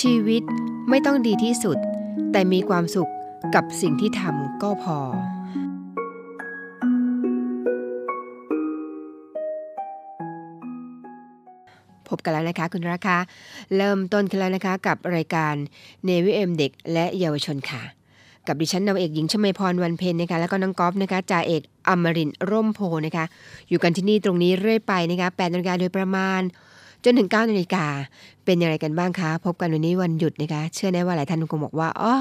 ชีวิตไม่ต้องดีที่สุด แต่มีความสุขกับสิ่งที่ทำก็พอ พบกันแล้วนะคะคุณราคาเริ่มต้นกันแล้วนะคะกับรายการเนวิเอ็มเด็กและเยาวชนค่ะ กับดิฉันนาวเอกหญิงชมพรวันเพ็ญนะคะแล้วก็น้องก๊อฟนะคะจ่าเอกอมรินร่มโพนะคะ อยู่กันที่นี่ตรงนี้เรื่อยไปนะคะ8นาฬิกาโดยประมาณ จนถึง9นาฬิกาเป็นอย่างไรกันบ้างคะ พบกันวันนี้วันหยุดนะคะ เชื่อแน่ว่าหลายท่านคงบอกว่าอ๋อ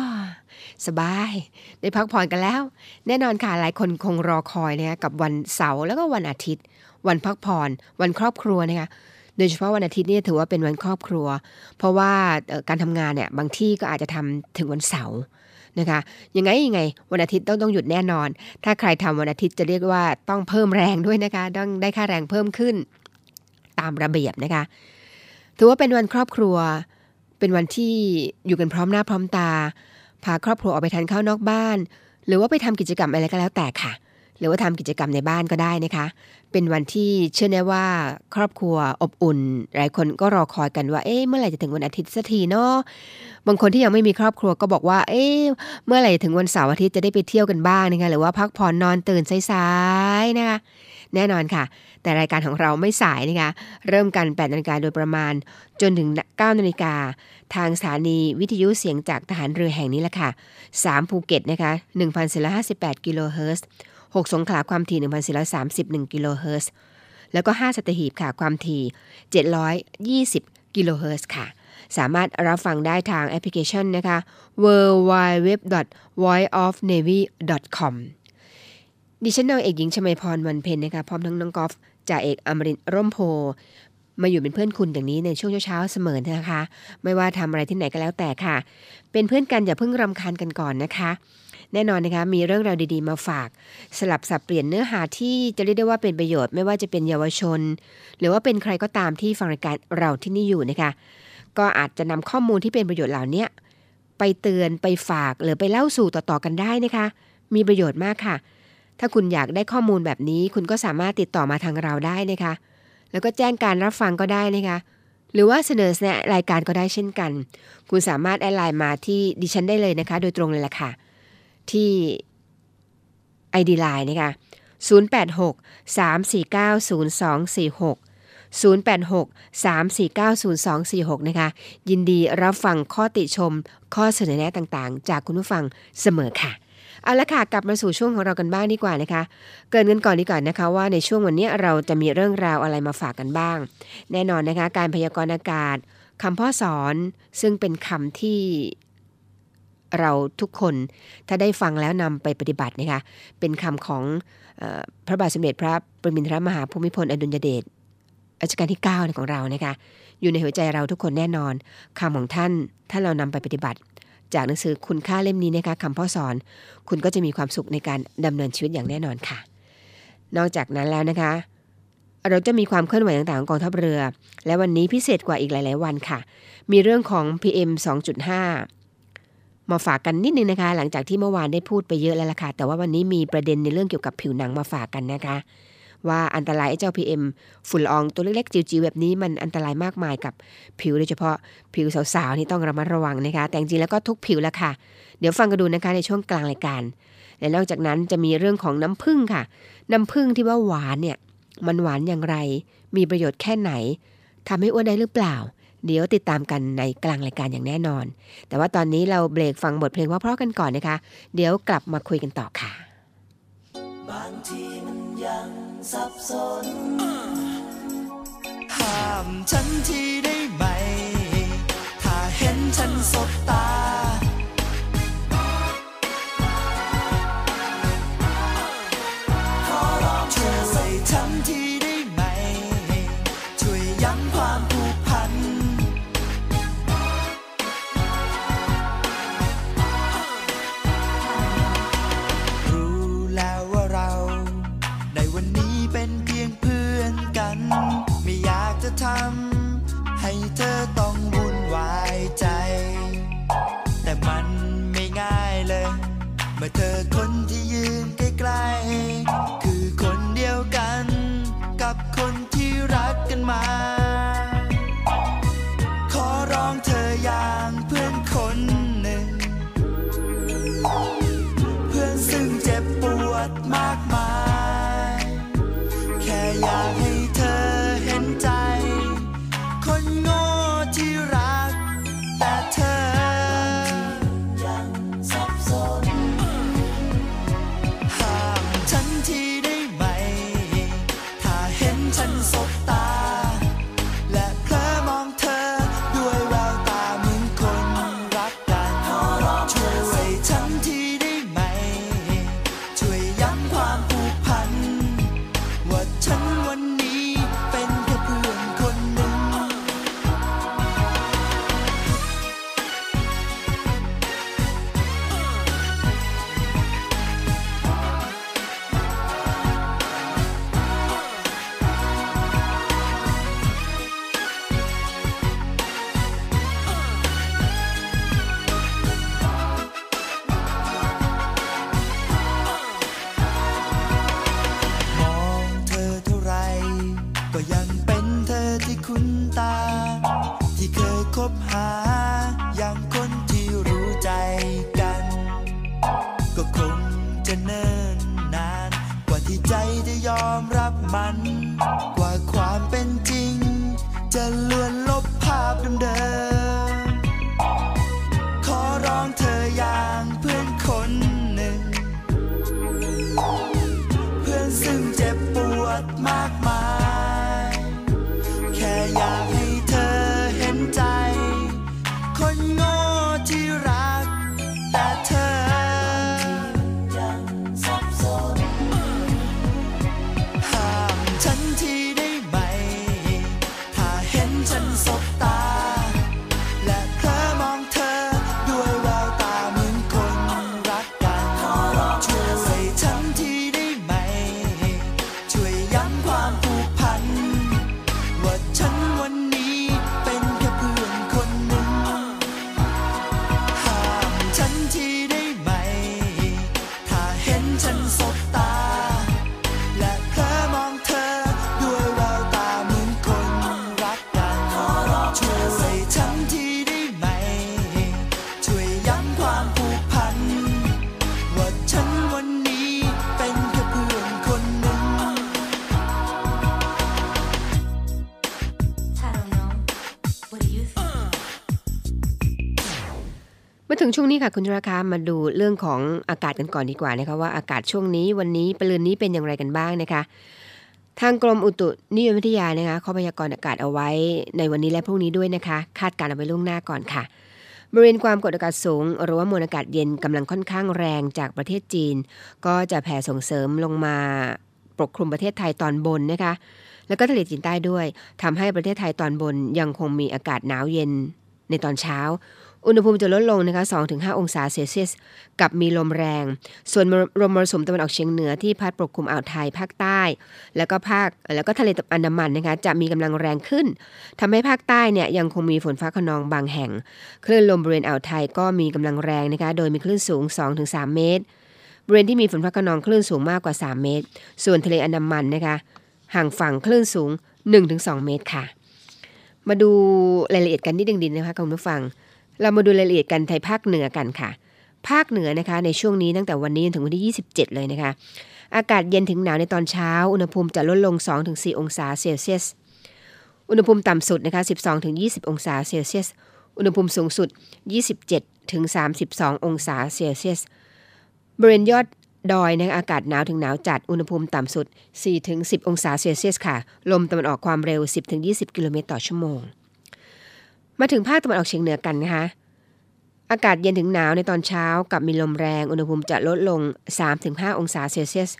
สบาย ได้พักผ่อนกันแล้ว แน่นอนค่ะหลายคนคงรอคอยนะคะกับวันเสาร์แล้วก็วันอาทิตย์ วันพักผ่อนวันครอบครัวนะคะโดยเฉพาะวันอาทิตย์นี่ถือว่าเป็นวันครอบครัว เพราะว่าการทำงานเนี่ยบางที่ก็อาจจะทำถึงวันเสาร์นะคะยังไงยังไงวันอาทิตย์ต้องต้องหยุดแน่นอน ถ้าใครทำวันอาทิตย์จะเรียกว่าต้องเพิ่มแรงด้วยนะคะ ต้องได้ค่าแรงเพิ่มขึ้นามระเบียบนะคะ ถือว่าเป็นวันครอบครัว เป็นวันที่อยู่กันพร้อมหน้าพร้อมตา พาครอบครัวออกไปทานข้าวนอกบ้าน หรือว่าไปทำกิจกรรมอะไรก็แล้วแต่ค่ะ หรือว่าทำกิจกรรมในบ้านก็ได้นะคะ เป็นวันที่เชื่อแน่ว่าครอบครัวอบอุ่น หลายคนก็รอคอยกันว่า เอ๊ะเมื่อไหร่จะถึงวันอาทิตย์สักทีเนาะ บางคนที่ยังไม่มีครอบครัวก็บอกว่า เอ๊ะเมื่อไหร่ถึงวันเสาร์อาทิตย์จะได้ไปเที่ยวกันบ้างนะคะ หรือว่าพักผ่อนนอนตื่นสายๆนะคะ แน่นอนค่ะ แต่รายการของเราไม่สายนะคะ เริ่มกัน 8นาฬิกาโดยประมาณ จนถึง 9นาฬิกา ทางสถานีวิทยุเสียงจากทหารเรือแห่งนี้แหละค่ะ 3 ภูเก็ตนะคะ1,458กิโลเฮิรตซ์6สงขลาความถี่1,431กิโลเฮิรตซ์แล้วก็ 5 สัตหีบค่ะ ความถี่ 720 กิโลเฮิรตซ์ค่ะ สามารถรับฟังได้ทางแอปพลิเคชันนะคะ w w w v o i c e o f n a v y c o m ดิฉันนางเอกหญิงชมาพรวันเพ็ญนะคะ พร้อมทั้งน้องกอล์ฟ จ่าเอกอมรินร่มโพมาอยู่เป็นเพื่อนคุณอย่างนี้ในช่วงเช้าเสมอนะคะ ไม่ว่าทำอะไรที่ไหนก็แล้วแต่ค่ะ เป็นเพื่อนกันอย่าเพิ่งรำคาญกันก่อนนะคะ แน่นอนนะคะ มีเรื่องราวดีๆมาฝาก สลับสับเปลี่ยนเนื้อหาที่จะเรียกได้ว่าเป็นประโยชน์ไม่ว่าจะเป็นเยาวชน หรือว่าเป็นใครก็ตามที่ฟังรายการเราที่นี่อยู่นะคะ ก็อาจจะนำข้อมูลที่เป็นประโยชน์เหล่านี้ไปเตือนไปฝากหรือไปเล่าสู่ต่อๆกันได้นะคะ มีประโยชน์มากค่ะ ถ้าคุณอยากได้ข้อมูลแบบนี้ คุณก็สามารถติดต่อมาทางเราได้นะคะ แล้วก็แจ้งการรับฟังก็ได้นะคะ หรือว่าเสนอแนะรายการก็ได้เช่นกัน คุณสามารถแอดไลน์มาที่ดิฉันได้เลยนะคะ โดยตรงเลยล่ะค่ะ ที่ ID Line นะคะ 086 349 0246 086 349 0246 นะคะ ยินดีรับฟังข้อติชม ข้อเสนอแนะต่างๆ จากคุณผู้ฟังเสมอค่ะ เอาละค่ะกลับมาสู่ช่วงของเรากันบ้างดีกว่านะคะ เกินกันก่อนดีก่อนนะคะว่าในช่วงวันนี้เราจะมีเรื่องราวอะไรมาฝากกันบ้าง แน่นอนนะคะ การพยากรณ์อากาศคำพ่อสอนซึ่งเป็นคำที่เราทุกคนถ้าได้ฟังแล้วนำไปปฏิบัตินะคะเป็นคำของออพระบาทสมเด็จพระปรมินทรมหาภูมิพลอดุลยเดชรัชกาลที่9ของเรานะคะอยู่ในหัวใจเราทุกคนแน่นอนคำของท่านถ้าเรานำไปปฏิบัติ จากหนังสือคุณค่าเล่มนี้นะคะคำพ่อสอน คุณก็จะมีความสุขในการดำเนินชีวิตอย่างแน่นอนค่ะ นอกจากนั้นแล้วนะคะ เราจะมีความเคลื่อนไหวต่างๆของกองทัพเรือ และวันนี้พิเศษกว่าอีกหลาย ๆ วันค่ะ มีเรื่องของ PM 2.5 มาฝากกันนิดนึงนะคะ หลังจากที่เมื่อวานได้พูดไปเยอะแล้วล่ะค่ะแต่ว่าวันนี้มีประเด็นในเรื่องเกี่ยวกับผิวหนังมาฝากกันนะคะ ว่าอันตรายไอ้เจ้า PM ฝุ่นละอองตัวเล็กๆ จิ๋วๆแบบนี้มันอันตรายมากมายกับผิวโดยเฉพาะผิวสาวๆนี่ต้องระมัดระวังนะคะ แต่จริงแล้วก็ทุกผิวแล้วค่ะ เดี๋ยวฟังกันดูนะคะในช่วงกลางรายการ และนอกจากนั้นจะมีเรื่องของน้ำผึ้งค่ะ น้ำผึ้งที่ว่าหวานเนี่ยมันหวานอย่างไร มีประโยชน์แค่ไหนทำให้อ้วนได้หรือเปล่า เดี๋ยวติดตามกันในกลางรายการอย่างแน่นอน แต่ว่าตอนนี้เราเบรกฟังบทเพลงเพราะๆกันก่อนนะคะ เดี๋ยวกลับมาคุยกันต่อค่ะ บางทีมันยัง สับสน ห้ามฉันทีได้ไหม ถ้าเห็นฉันสบตา ช่วงนี้ค่ะคุณราคามาดูเรื่องของอากาศกันก่อนดีกว่านะคะว่าอากาศช่วงนี้วันนี้ปรืนนี้เป็นอย่างไรกันบ้างนะคะ ทางกรมอุตุนิยมวิทยานะคะเขาพยากรณ์อากาศเอาไว้ในวันนี้และพรุ่งนี้ด้วยนะคะ คาดการณ์เอาไว้ล่วงหน้าก่อนค่ะบริเวณความกดอากาศสูง หรือว่ามวลอากาศเย็นกำลังค่อนข้างแรงจากประเทศจีน ก็จะแผ่ส่งเสริมลงมาปกคลุมประเทศไทยตอนบนนะคะ แล้วก็ทะเลจีนใต้ด้วยทำให้ประเทศไทยตอนบนยังคงมีอากาศหนาวเย็นในตอนเช้า อุณหภูมิจะลดลงนะคะ 2-5 องศาเซลเซียส กับมีลมแรง ส่วนลมมรสุมตะวันออกเฉียงเหนือที่พัดปกคลุมอ่าวไทยภาคใต้ แล้วก็ภาคแล้วก็ทะเลอันดามันนะคะจะมีกำลังแรงขึ้นทำให้ภาคใต้เนี่ยยังคงมีฝนฟ้าขนองบางแห่ง คลื่นลมบริเวณอ่าวไทยก็มีกำลังแรงนะคะ โดยมีคลื่นสูง 2-3 เมตร บริเวณที่มีฝนฟ้าขนองคลื่นสูงมากกว่า 3 เมตร ส่วนทะเลอันดามันนะคะห่างฝั่งคลื่นสูง 1-2 เมตรค่ะ มาดูรายละเอียดกันนิดนึงดีนะคะคุณผู้ฟัง เรามาดูรายละเอียดกันไทยภาคเหนือกันค่ะ ภาคเหนือนะคะในช่วงนี้ตั้งแต่วันนี้จนถึงวันที่ 27 เลยนะคะ อากาศเย็นถึงหนาวในตอนเช้า อุณหภูมิจะลดลง 2-4 องศาเซลเซียส อุณหภูมิต่ำสุดนะคะ 12-20 องศาเซลเซียส อุณหภูมิสูงสุด 27-32 องศาเซลเซียส บริเวณยอดดอยนะคะอากาศหนาวถึงหนาวจัด อุณหภูมิต่ำสุด 4-10 องศาเซลเซียสค่ะ ลมตะวันออกความเร็ว 10-20 กิโลเมตรต่อชั่วโมง มาถึงภาคตะวันออกเฉียงเหนือกันนะคะ อากาศเย็นถึงหนาวในตอนเช้ากับมีลมแรง อุณหภูมิจะลดลง 3-5 องศาเซลเซียส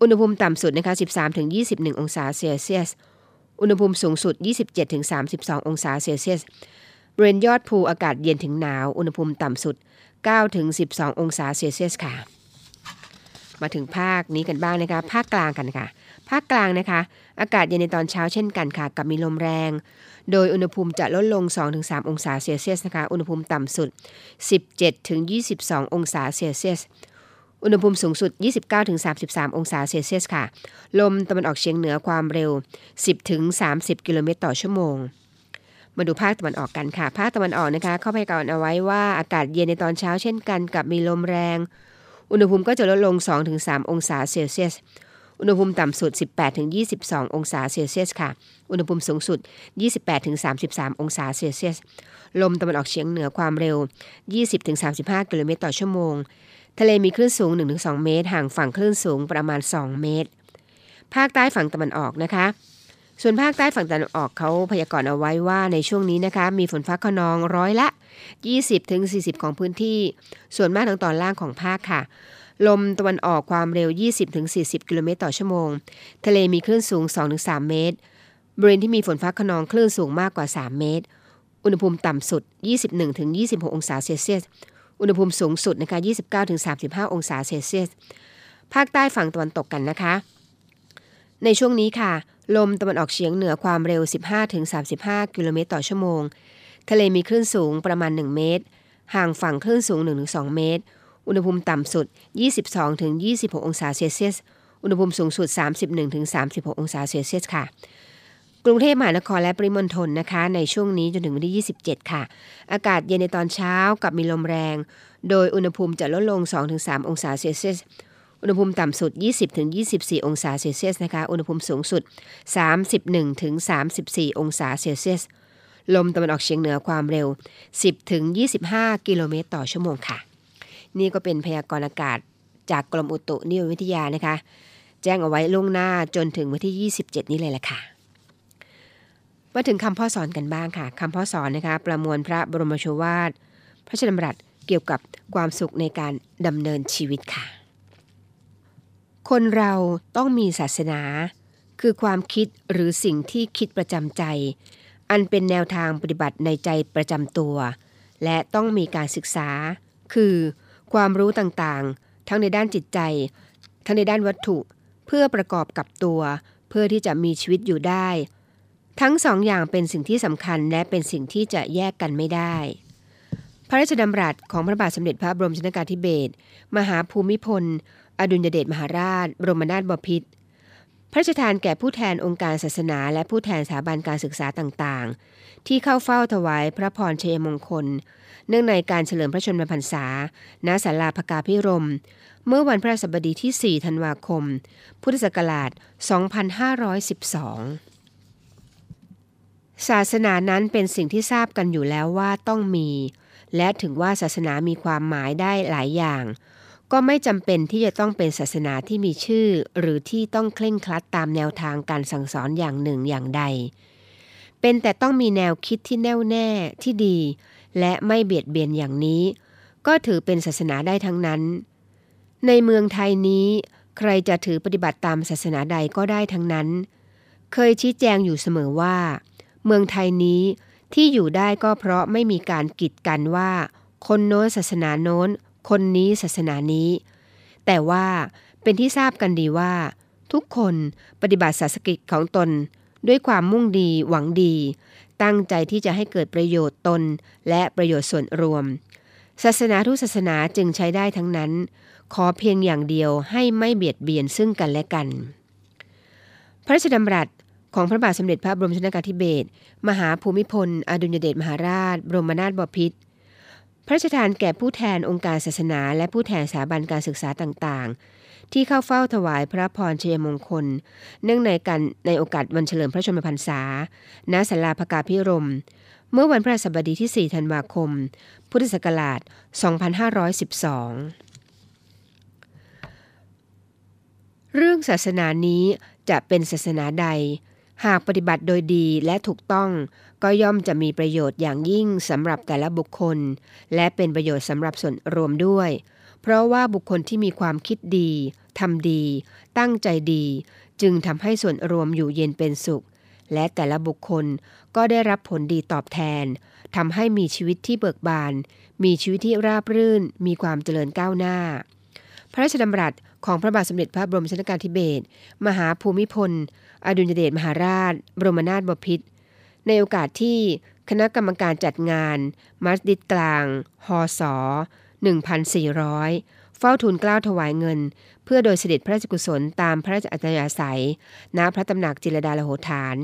อุณหภูมิต่ำสุดนะคะ 13-21 องศาเซลเซียส อุณหภูมิสูงสุด 27-32 องศาเซลเซียสบริเวณยอดภูอากาศเย็นถึงหนาว อุณหภูมิต่ำสุด 9-12 องศาเซลเซียสค่ะ มาถึงภาคนี้กันบ้างนะคะ ภาคกลางกันค่ะ ภาคกลางนะคะ อากาศเย็นในตอนเช้าเช่นกันค่ะ กับมีลมแรง โดยอุณหภูมิจะลดลง 2-3 องศาเซลเซียสนะคะ อุณหภูมิต่ำสุด 17-22 องศาเซลเซียส อุณหภูมิสูงสุด 29-33 องศาเซลเซียสค่ะ ลมตะวันออกเฉียงเหนือความเร็ว 10-30 กิโลเมตรต่อชั่วโมงมาดูภาคตะวันออกกันค่ะ ภาคตะวันออกนะคะ เข้าไปก่อนเอาไว้ว่าอากาศเย็นในตอนเช้าเช่นกันกับมีลมแรง อุณหภูมิก็จะลดลง 2-3 องศาเซลเซียส อุณหภูมิต่ำสุด 18-22 องศาเซลเซียสค่ะ อุณหภูมิสูงสุด 28-33 องศาเซลเซียส ลมตะวันออกเฉียงเหนือความเร็ว 20-35 กิโลเมตรต่อชั่วโมง ทะเลมีคลื่นสูง 1-2 เมตร ห่างฝั่งคลื่นสูงประมาณ 2 เมตร ภาคใต้ฝั่งตะวันออกนะคะส่วนภาคใต้ฝั่งตะวันออกเขาพยากรณ์เอาไว้ว่าในช่วงนี้นะคะ มีฝนฟ้าขนองร้อยละ 20-40 ของพื้นที่ ส่วนมากทางตอนล่างของภาคค่ะ ลมตะวันออกความเร็ว 20-40 กิโลเมตรต่อชั่วโมง ทะเลมีคลื่นสูง 2-3 เมตร บริเวณที่มีฝนฟ้าขนองคลื่นสูงมากกว่า 3 เมตร อุณหภูมิต่ำสุด 21-26 องศาเซลเซียส อุณหภูมิสูงสุดนะคะ 29-35 องศาเซลเซียส ภาคใต้ฝั่งตะวันตกกันนะคะ ในช่วงนี้ค่ะ ลมตะวันออกเฉียงเหนือความเร็ว 15-35 กิโลเมตรต่อชั่วโมง ทะเลมีคลื่นสูงประมาณ 1 เมตร ห่างฝั่งคลื่นสูง 1-2 เมตร อุณหภูมิต่ำสุด 22-26 องศาเซลเซียส อุณหภูมิสูงสุด 31-36 องศาเซลเซียสค่ะ กรุงเทพมหานครและปริมณฑลนะคะ ในช่วงนี้จนถึงวันที่ 27 ค่ะ อากาศเย็นในตอนเช้ากับมีลมแรง โดยอุณหภูมิจะลดลง 2-3 องศาเซลเซียสอุณหภูมิต่ำสุด 20-24 องศาเซลเซียสนะคะ อุณหภูมิสูงสุด 31-34 องศาเซลเซียส ลมตะวันออกเฉียงเหนือความเร็ว 10-25 กิโลเมตรต่อชั่วโมงค่ะ นี่ก็เป็นพยากรณ์อากาศจากกรมอุตุนิยมวิทยานะคะ แจ้งเอาไว้ล่วงหน้าจนถึงวันที่ 27 นี้เลยแหละค่ะมาถึงคำพ่อสอนกันบ้างค่ะคำพ่อสอนนะคะประมวลพระบรมโชวาท พระชนมรัตเกี่ยวกับความสุขในการดำเนินชีวิตค่ะ คนเราต้องมีศาสนา คือความคิดหรือสิ่งที่คิดประจำใจ อันเป็นแนวทางปฏิบัติในใจประจำตัว และต้องมีการศึกษา คือ ความรู้ต่างๆ ทั้งในด้านจิตใจ ทั้งในด้านวัตถุ เพื่อประกอบกับตัว เพื่อที่จะมีชีวิตอยู่ได้ ทั้งสองอย่างเป็นสิ่งที่สำคัญและเป็นสิ่งที่จะแยกกันไม่ได้ พระราชดำรัสของพระบาทสมเด็จพระบรมชนกาธิเบศรมหาภูมิพล อดุลยเดชมหาราช บรมนาถบพิตร พระราชทานแก่ผู้แทนองค์การศาสนา และผู้แทนสถาบันการศึกษาต่างๆ ที่เข้าเฝ้าถวายพระพรชัยมงคล เนื่องในการเฉลิมพระชนมพรรษา ณ ศาลาพกาพิรม เมื่อวันพระสบดีที่ 4 ธันวาคม พุทธศักราช 2512ศาสนานั้นเป็นสิ่งที่ทราบกันอยู่แล้วว่าต้องมี และถึงว่าศาสนามีความหมายได้หลายอย่าง ก็ไม่จำเป็นที่จะต้องเป็นศาสนาที่มีชื่อ หรือที่ต้องเคร่งครัดตามแนวทางการสั่งสอนอย่างหนึ่งอย่างใด เป็นแต่ต้องมีแนวคิดที่แน่วแน่ที่ดี และไม่เบียดเบียนอย่างนี้ ก็ถือเป็นศาสนาได้ทั้งนั้น ในเมืองไทยนี้ ใครจะถือปฏิบัติตามศาสนาใดก็ได้ทั้งนั้น เคยชี้แจงอยู่เสมอว่า เมืองไทยนี้ที่อยู่ได้ก็เพราะไม่มีการกีดกันว่า คนโน้นศาสนาโน้น คนนี้ศาสนานี้ แต่ว่าเป็นที่ทราบกันดีว่า ทุกคนปฏิบัติศาสกิจของตน ด้วยความมุ่งดีหวังดี ตั้งใจที่จะให้เกิดประโยชน์ตนและประโยชน์ส่วนรวม ศาสนาทุกศาสนาจึงใช้ได้ทั้งนั้น ขอเพียงอย่างเดียวให้ไม่เบียดเบียนซึ่งกันและกัน พระราชดำรัสของพระบาทสมเด็จพระบรมชนกาธิเบศรมหาภูมิพล อดุลยเดชมหาราช บรมนาถบพิตร ระราชทานแก่ผู้แทนองค์การศาสนา และผู้แทนสถาบันการศึกษาต่างๆ ที่เข้าเฝ้าถวายพระพรชัยมงคล เนื่องในการในโอกาสวันเฉลิมพระชนมพรรษา ณศาลาพกาพิรม เมื่อวันพระศัสบดีที่ 4 ธันวาคม พุทธศักราช 2512เรื่องศาสนานี้จะเป็นศาสนาใด หากปฏิบัติโดยดีและถูกต้อง ก็ย่อมจะมีประโยชน์อย่างยิ่งสำหรับแต่ละบุคคล และเป็นประโยชน์สำหรับส่วนรวมด้วย เพราะว่าบุคคลที่มีความคิดดีทำดี ตั้งใจดี จึงทำให้ส่วนรวมอยู่เย็นเป็นสุข และแต่ละบุคคลก็ได้รับผลดีตอบแทนทำให้มีชีวิตที่เบิกบาน มีชีวิตที่ราบรื่น มีความเจริญก้าวหน้า พระราชดำรัสของพระบาทสมเด็จพระบรมชนกาธิเบศรมหาภูมิพล อดุลยเดชมหาราช บรมนาถบพิตรในโอกาสที่คณะกรรมการจัดงาน มัสยิดกลางฮศ1,400 เฝ้าทูลกล้าวถวายเงิน เพื่อโดยเสด็จพระราชกุศลตามพระราชอัธยาศัย ณ พระตำหนักจิรดาลโหฐาน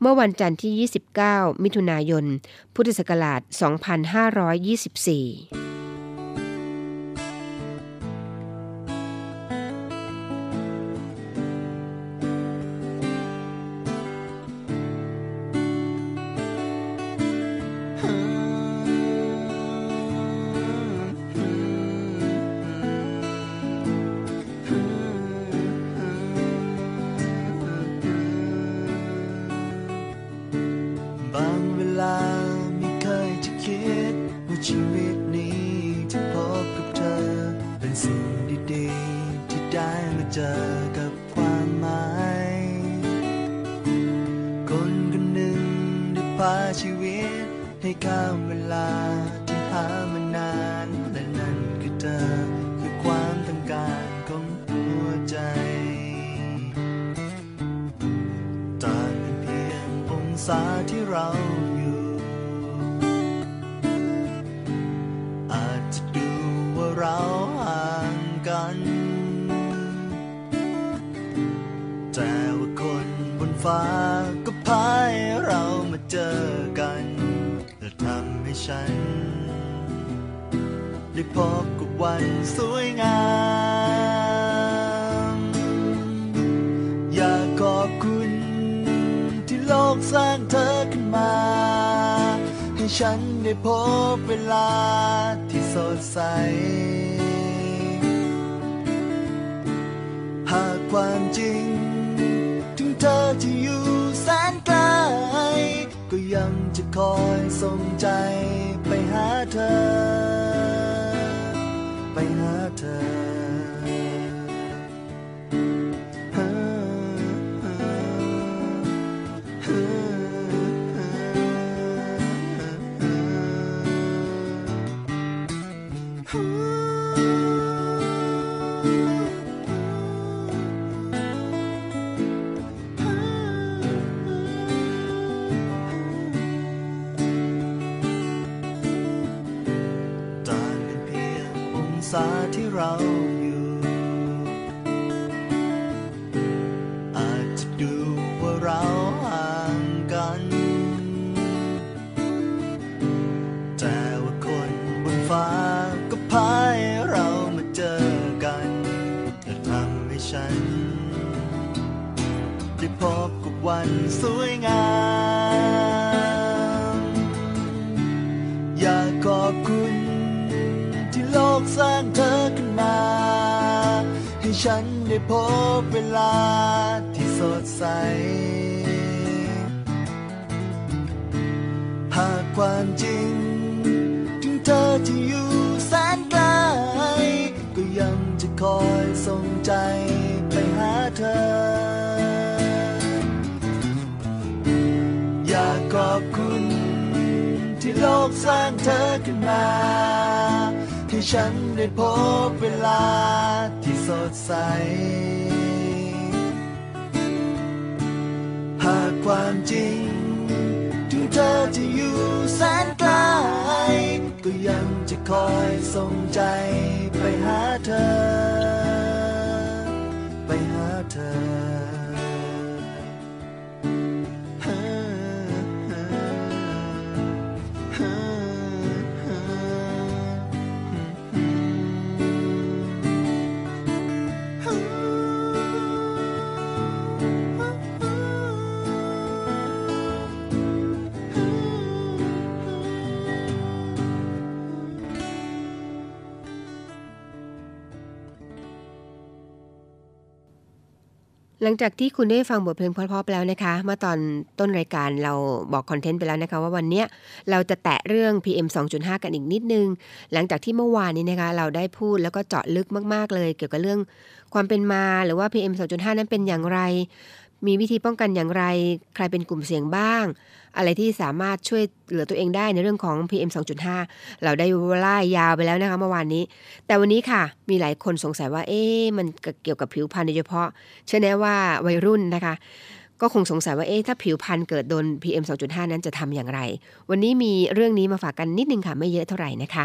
เมื่อวันจันทร์ที่ 29 มิถุนายน พุทธศักราช 2524าที่เราอยู่ อาจจะดูว่าเราห่างกัน แต่ว่าคนบนฟ้าก็พายเรามาเจอกัน และทำให้ฉัน ได้พบกับวันสวยงาม ฉันได้พบเวลาที่สดใส หากความจริง ถึงเธอจะอยู่แสนไกล ก็ยังจะคอยส่งใจไปหาเธอ วันสวยงาม อยากขอบคุณ ที่โลกสร้างเธอขึ้นมา ให้ฉันได้พบเวลาที่สดใส หากความจริง ถึงเธอจะอยู่แสนไกล ก็ยังจะคอยส่งใจไปหาเธอ โลกสร้างเธอขึ้นมาให้ฉันได้พบเวลาที่สดใส หากความจริง ถึงเธอจะอยู่แสนไกล ก็ยังจะคอยส่งใจไปหาเธอ ไปหาเธอ หลังจากที่คุณได้ฟังบทเพลงเพราะๆไปแล้วนะคะ เมื่อตอนต้นรายการเราบอกคอนเทนต์ไปแล้วนะคะ ว่าวันนี้เราจะแตะเรื่อง PM 2.5 กันอีกนิดนึง หลังจากที่เมื่อวานนี้นะคะ เราได้พูดแล้วก็เจาะลึกมากๆเลย เกี่ยวกับเรื่องความเป็นมาหรือว่า PM 2.5 นั้นเป็นอย่างไร มีวิธีป้องกันอย่างไร ใครเป็นกลุ่มเสี่ยงบ้าง อะไรที่สามารถช่วยเหลือตัวเองได้ในเรื่องของ PM 2.5 เราได้ไล่ยาวไปแล้วนะคะเมื่อวานนี้ แต่วันนี้ค่ะ มีหลายคนสงสัยว่า เอ๊ะมันเกี่ยวกับผิวพรรณโดยเฉพาะ เชื่อแน่ว่าวัยรุ่นนะคะก็คงสงสัยว่าเอ๊ะถ้าผิวพรรณเกิดโดน PM 2.5 นั้นจะทำอย่างไร วันนี้มีเรื่องนี้มาฝากกันนิดนึงค่ะ ไม่เยอะเท่าไหร่นะคะ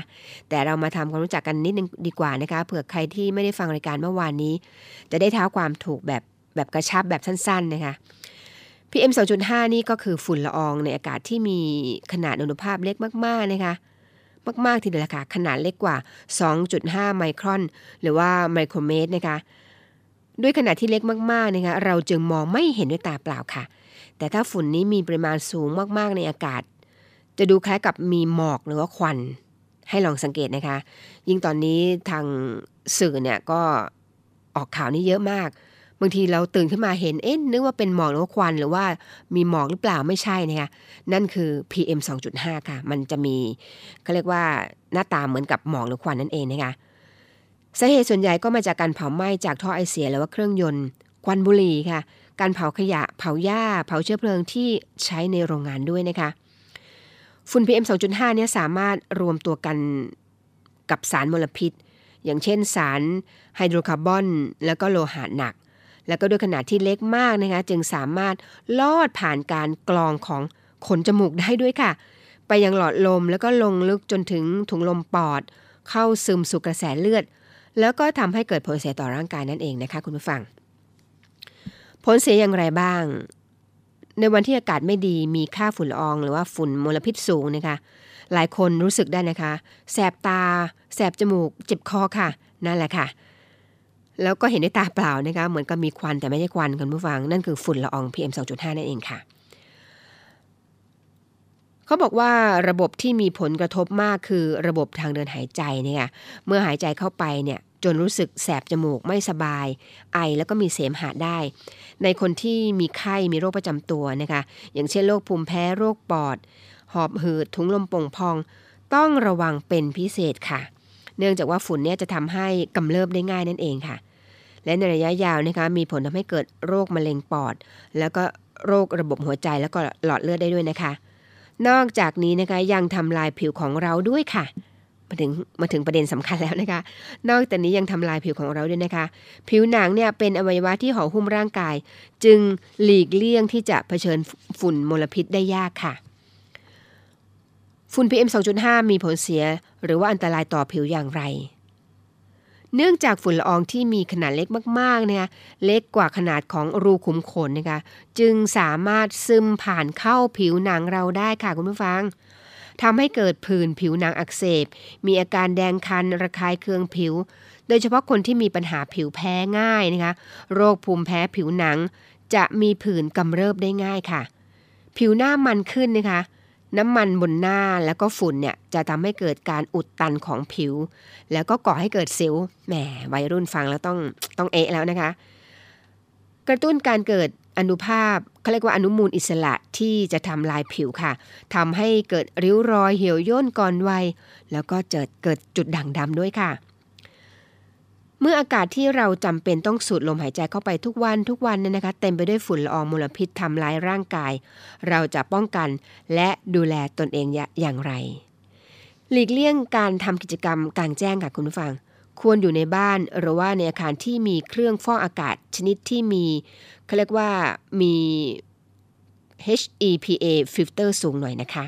แต่เรามาทำความรู้จักกันนิดนึงดีกว่านะคะเผื่อใครที่ไม่ได้ฟังรายการเมื่อวานนี้ จะได้เท้าความถูกแบบ แบบกระชับแบบสั้นๆนะคะ PM 2.5 นี่ก็คือฝุ่นละอองในอากาศที่มีขนาดอนุภาพเล็กมากๆนะคะมากๆทีเดียวละค่ะขนาดเล็กกว่า 2.5 ไมครอน หรือว่าไมโครเมตรนะคะด้วยขนาดที่เล็กมากๆนะคะเราจึงมองไม่เห็นด้วยตาเปล่าค่ะ แต่ถ้าฝุ่นนี้มีปริมาณสูงมากๆในอากาศ จะดูคล้ายกับมีหมอกหรือว่าควันให้ลองสังเกตนะคะ ยิ่งตอนนี้ทางสื่อเนี่ยก็ออกข่าวนี้เยอะมาก บางทีเราตื่นขึ้นมาเห็นเอ๊ะนึกว่าเป็นหมอกหรือว่าควันหรือว่ามีหมอกหรือเปล่าไม่ใช่นะคะนั่นคือ PM 2.5 ค่ะ มันจะมีเขาเรียกว่าหน้าตาเหมือนกับหมอกหรือควันนั่นเองนะคะสาเหตุส่วนใหญ่ก็มาจากการเผาไหม้จากท่อไอเสียหรือว่าเครื่องยนต์ควันบุหรี่ค่ะ การเผาขยะ เผาหญ้า เผาเชื้อเพลิงที่ใช้ในโรงงานด้วยนะคะ ฝุ่น PM 2.5 เนี่ยสามารถรวมตัวกันกับสารมลพิษ อย่างเช่นสารไฮโดรคาร์บอน แล้วก็โลหะหนัก แล้วก็ด้วยขนาดที่เล็กมากนะคะจึงสามารถลอดผ่านการกรองของขนจมูกได้ด้วยค่ะ ไปยังหลอดลมแล้วก็ลงลึกจนถึงถุงลมปอด เข้าซึมสู่กระแสเลือด แล้วก็ทำให้เกิดผลเสียต่อร่างกายนั่นเองนะคะคุณผู้ฟัง ผลเสียอย่างไรบ้าง ในวันที่อากาศไม่ดีมีค่าฝุ่นละอองหรือว่าฝุ่นมลพิษสูงนะคะหลายคนรู้สึกได้นะคะ แสบตา แสบจมูก เจ็บคอค่ะ นั่นแหละค่ะ แล้วก็เห็นด้วยตาเปล่านะคะเหมือนกับมีควันแต่ไม่ได้ควันคุณผู้ฟัง นั่นคือฝุ่นละออง PM 2.5 นั่นเองค่ะ เขาบอกว่าระบบที่มีผลกระทบมากคือระบบทางเดินหายใจเนี่ยเมื่อหายใจเข้าไปเนี่ยจนรู้สึกแสบจมูกไม่สบาย ไอแล้วก็มีเสมหะได้ ในคนที่มีไข้มีโรคประจำตัวนะคะอย่างเช่นโรคภูมิแพ้โรคปอด หอบหืดถุงลมป่งพอง ต้องระวังเป็นพิเศษค่ะ เนื่องจากว่าฝุ่นเนี่ยจะทำให้กำเริบได้ง่ายนั่นเองค่ะ และในระยะยาวนะคะมีผลทำให้เกิดโรคมะเร็งปอด แล้วก็โรคระบบหัวใจแล้วก็หลอดเลือดได้ด้วยนะคะ นอกจากนี้นะคะยังทำลายผิวของเราด้วยค่ะมาถึงมาถึงประเด็นสำคัญแล้วนะคะ นอกจากนี้ยังทำลายผิวของเราด้วยนะคะ ผิวหนังเนี่ยเป็นอวัยวะที่ห่อหุ้มร่างกาย จึงหลีกเลี่ยงที่จะเผชิญฝุ่นมลพิษได้ยากค่ะ ฝุ่น PM 2.5 มีผลเสียหรือว่าอันตรายต่อผิวอย่างไร เนื่องจากฝุ่นละอองที่มีขนาดเล็กมากๆเนี่ยเล็กกว่าขนาดของรูขุมขนนะคะจึงสามารถซึมผ่านเข้าผิวหนังเราได้ค่ะคุณผู้ฟังทำให้เกิดผื่นผิวหนังอักเสบ มีอาการแดงคัน ระคายเคืองผิว โดยเฉพาะคนที่มีปัญหาผิวแพ้ง่ายนะคะ โรคภูมิแพ้ผิวหนัง จะมีผื่นกำเริบได้ง่ายค่ะ ผิวหน้ามันขึ้นนะคะ น้ำมันบนหน้าแล้วก็ฝุ่นเนี่ยจะทำให้เกิดการอุดตันของผิว แล้วก็ก่อให้เกิดสิวแหมวัยรุ่นฟังแล้วต้องต้องเอะแล้วนะคะ กระตุ้นการเกิดอนุภาพเขาเรียกว่าอนุมูลอิสระที่จะทำลายผิวค่ะทำให้เกิดริ้วรอยเหี่ยวย่นก่อนวัยแล้วก็เกิดเกิดจุดด่างดำด้วยค่ะ เมื่ออากาศที่เราจำเป็นต้องสูดลมหายใจเข้าไปทุกวันทุกวันเนี่ยนะคะเต็มไปด้วยฝุ่นละอองมลพิษทำร้ายร่างกาย เราจะป้องกันและดูแลตนเองอย่างไร หลีกเลี่ยงการทำกิจกรรมกลางแจ้งค่ะคุณผู้ฟัง ควรอยู่ในบ้านหรือว่าในอาคารที่มีเครื่องฟอกอากาศชนิดที่มีเขาเรียกว่ามี HEPA ฟิลเตอร์สูงหน่อยนะคะ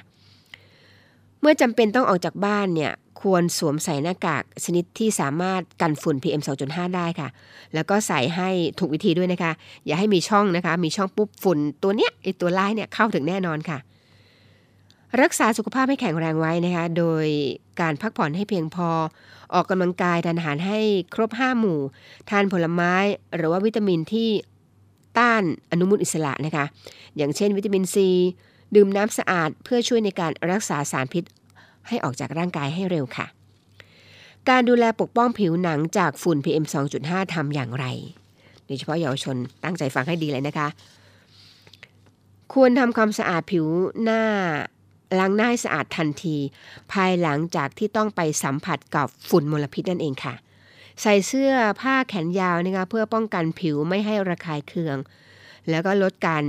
เมื่อจำเป็นต้องออกจากบ้านเนี่ย ควรสวมใส่หน้ากากชนิดที่สามารถกันฝุ่น PM 2.5 ได้ค่ะ แล้วก็ใส่ให้ถูกวิธีด้วยนะคะ อย่าให้มีช่องนะคะ มีช่องปุ๊บฝุ่นตัวเนี้ยไอตัวร้ายเนี่ยเข้าถึงแน่นอนค่ะ รักษาสุขภาพให้แข็งแรงไว้นะคะ โดยการพักผ่อนให้เพียงพอ ออกกำลังกายทานอาหารให้ครบ 5 หมู่ ทานผลไม้หรือว่าวิตามินที่ต้านอนุมูลอิสระนะคะ อย่างเช่นวิตามินซีดื่มน้ำสะอาดเพื่อช่วยในการรักษาสารพิษ ให้ออกจากร่างกายให้เร็วค่ะ การดูแลปกป้องผิวหนังจากฝุ่น PM 2.5ทำอย่างไร โดยเฉพาะเยาวชนตั้งใจฟังให้ดีเลยนะคะ ควรทำความสะอาดผิวหน้าล้างหน้าให้สะอาดทันที ภายหลังจากที่ต้องไปสัมผัสกับฝุ่นมลพิษนั่นเองค่ะ ใส่เสื้อผ้าแขนยาวนะคะเพื่อป้องกันผิวไม่ให้ระคายเคือง แล้วก็ลดการ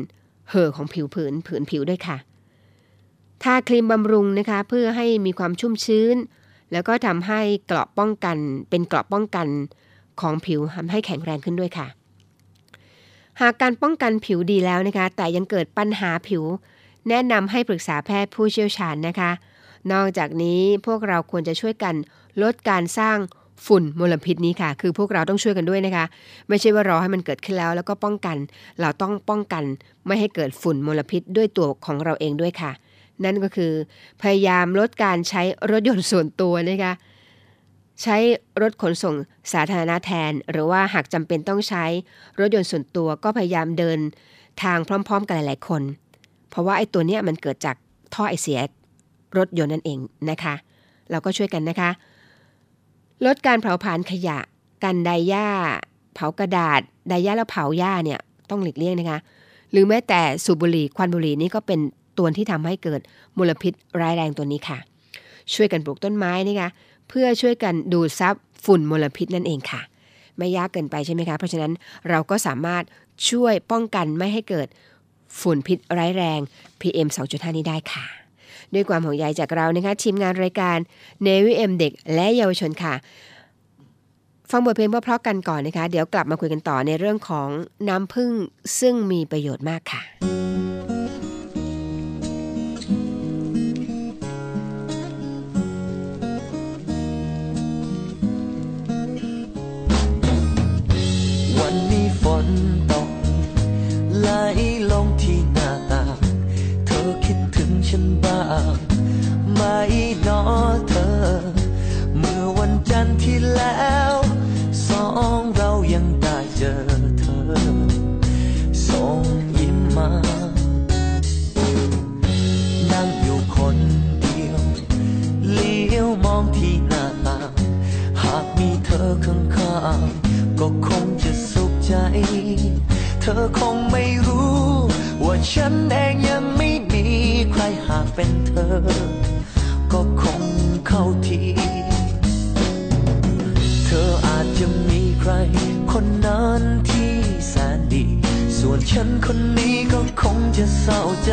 เห่อของผิวผืนผืนผิวด้วยค่ะ ทาครีมบำรุงนะคะเพื่อให้มีความชุ่มชื้น แล้วก็ทำให้เกราะป้องกันเป็นเกราะป้องกันของผิวทำให้แข็งแรงขึ้นด้วยค่ะ หากการป้องกันผิวดีแล้วนะคะ แต่ยังเกิดปัญหาผิว แนะนำให้ปรึกษาแพทย์ผู้เชี่ยวชาญนะคะ นอกจากนี้พวกเราควรจะช่วยกันลดการสร้างฝุ่นมลพิษนี้ค่ะ คือพวกเราต้องช่วยกันด้วยนะคะ ไม่ใช่ว่ารอให้มันเกิดขึ้นแล้ว แล้วก็ป้องกัน เราต้องป้องกัน ไม่ให้เกิดฝุ่นมลพิษด้วยตัวของเราเองด้วยค่ะ นั่นก็คือ พยายามลดการใช้รถยนต์ส่วนตัวนะคะใช้รถขนส่งสาธารณะแทน หรือว่าหากจำเป็นต้องใช้รถยนต์ส่วนตัวก็พยายามเดินทางพร้อม ๆ กันหลายๆคน เพราะว่าไอ้ตัวเนี้ยมันเกิดจากท่อไอเสียรถยนต์นั่นเองนะคะ เราก็ช่วยกันนะคะ ลดการเผาผลาญขยะ กันไดหญ้า เผากระดาษไดหญ้าแล้วเผาหญ้าเนี่ยต้องหลีกเลี่ยงนะคะ หรือแม้แต่สูบบุหรี่ควันบุหรี่นี่ก็เป็น ตัวที่ทำให้เกิดมลพิษร้ายแรงตัวนี้ค่ะ ช่วยกันปลูกต้นไม้นะคะเพื่อช่วยกันดูดซับฝุ่นมลพิษนั่นเองค่ะ ไม่ยากเกินไปใช่ไหมคะ เพราะฉะนั้นเราก็สามารถช่วยป้องกันไม่ให้เกิดฝุ่นพิษร้ายแรง PM 2.5 นี้ได้ค่ะ ด้วยความห่วงใยจากเรานะคะทีมงานรายการเนวิเอ็มเด็กและเยาวชนค่ะ ฟังบทเพลงเพราะๆกันก่อนนะคะ เดี๋ยวกลับมาคุยกันต่อในเรื่องของน้ำผึ้งซึ่งมีประโยชน์มากค่ะาต่นบ้างไหมนอเธอ เมื่อวันจันทร์ที่แล้ว สองเรายังได้เจอเธอ ส่งยิ้มมา นั่งอยู่คนเดียว เลี้ยวมองที่หน้าต่าง หากมีเธอข้างๆก็คงจะสุขใจ เธอคงไม่รู้ ว่าฉันเองยัง เป็นเธอ ก็คงเข้าที เธออาจจะมีใคร คนนั้นที่แสนดี ส่วนฉันคนนี้ก็คงจะเศร้าใจ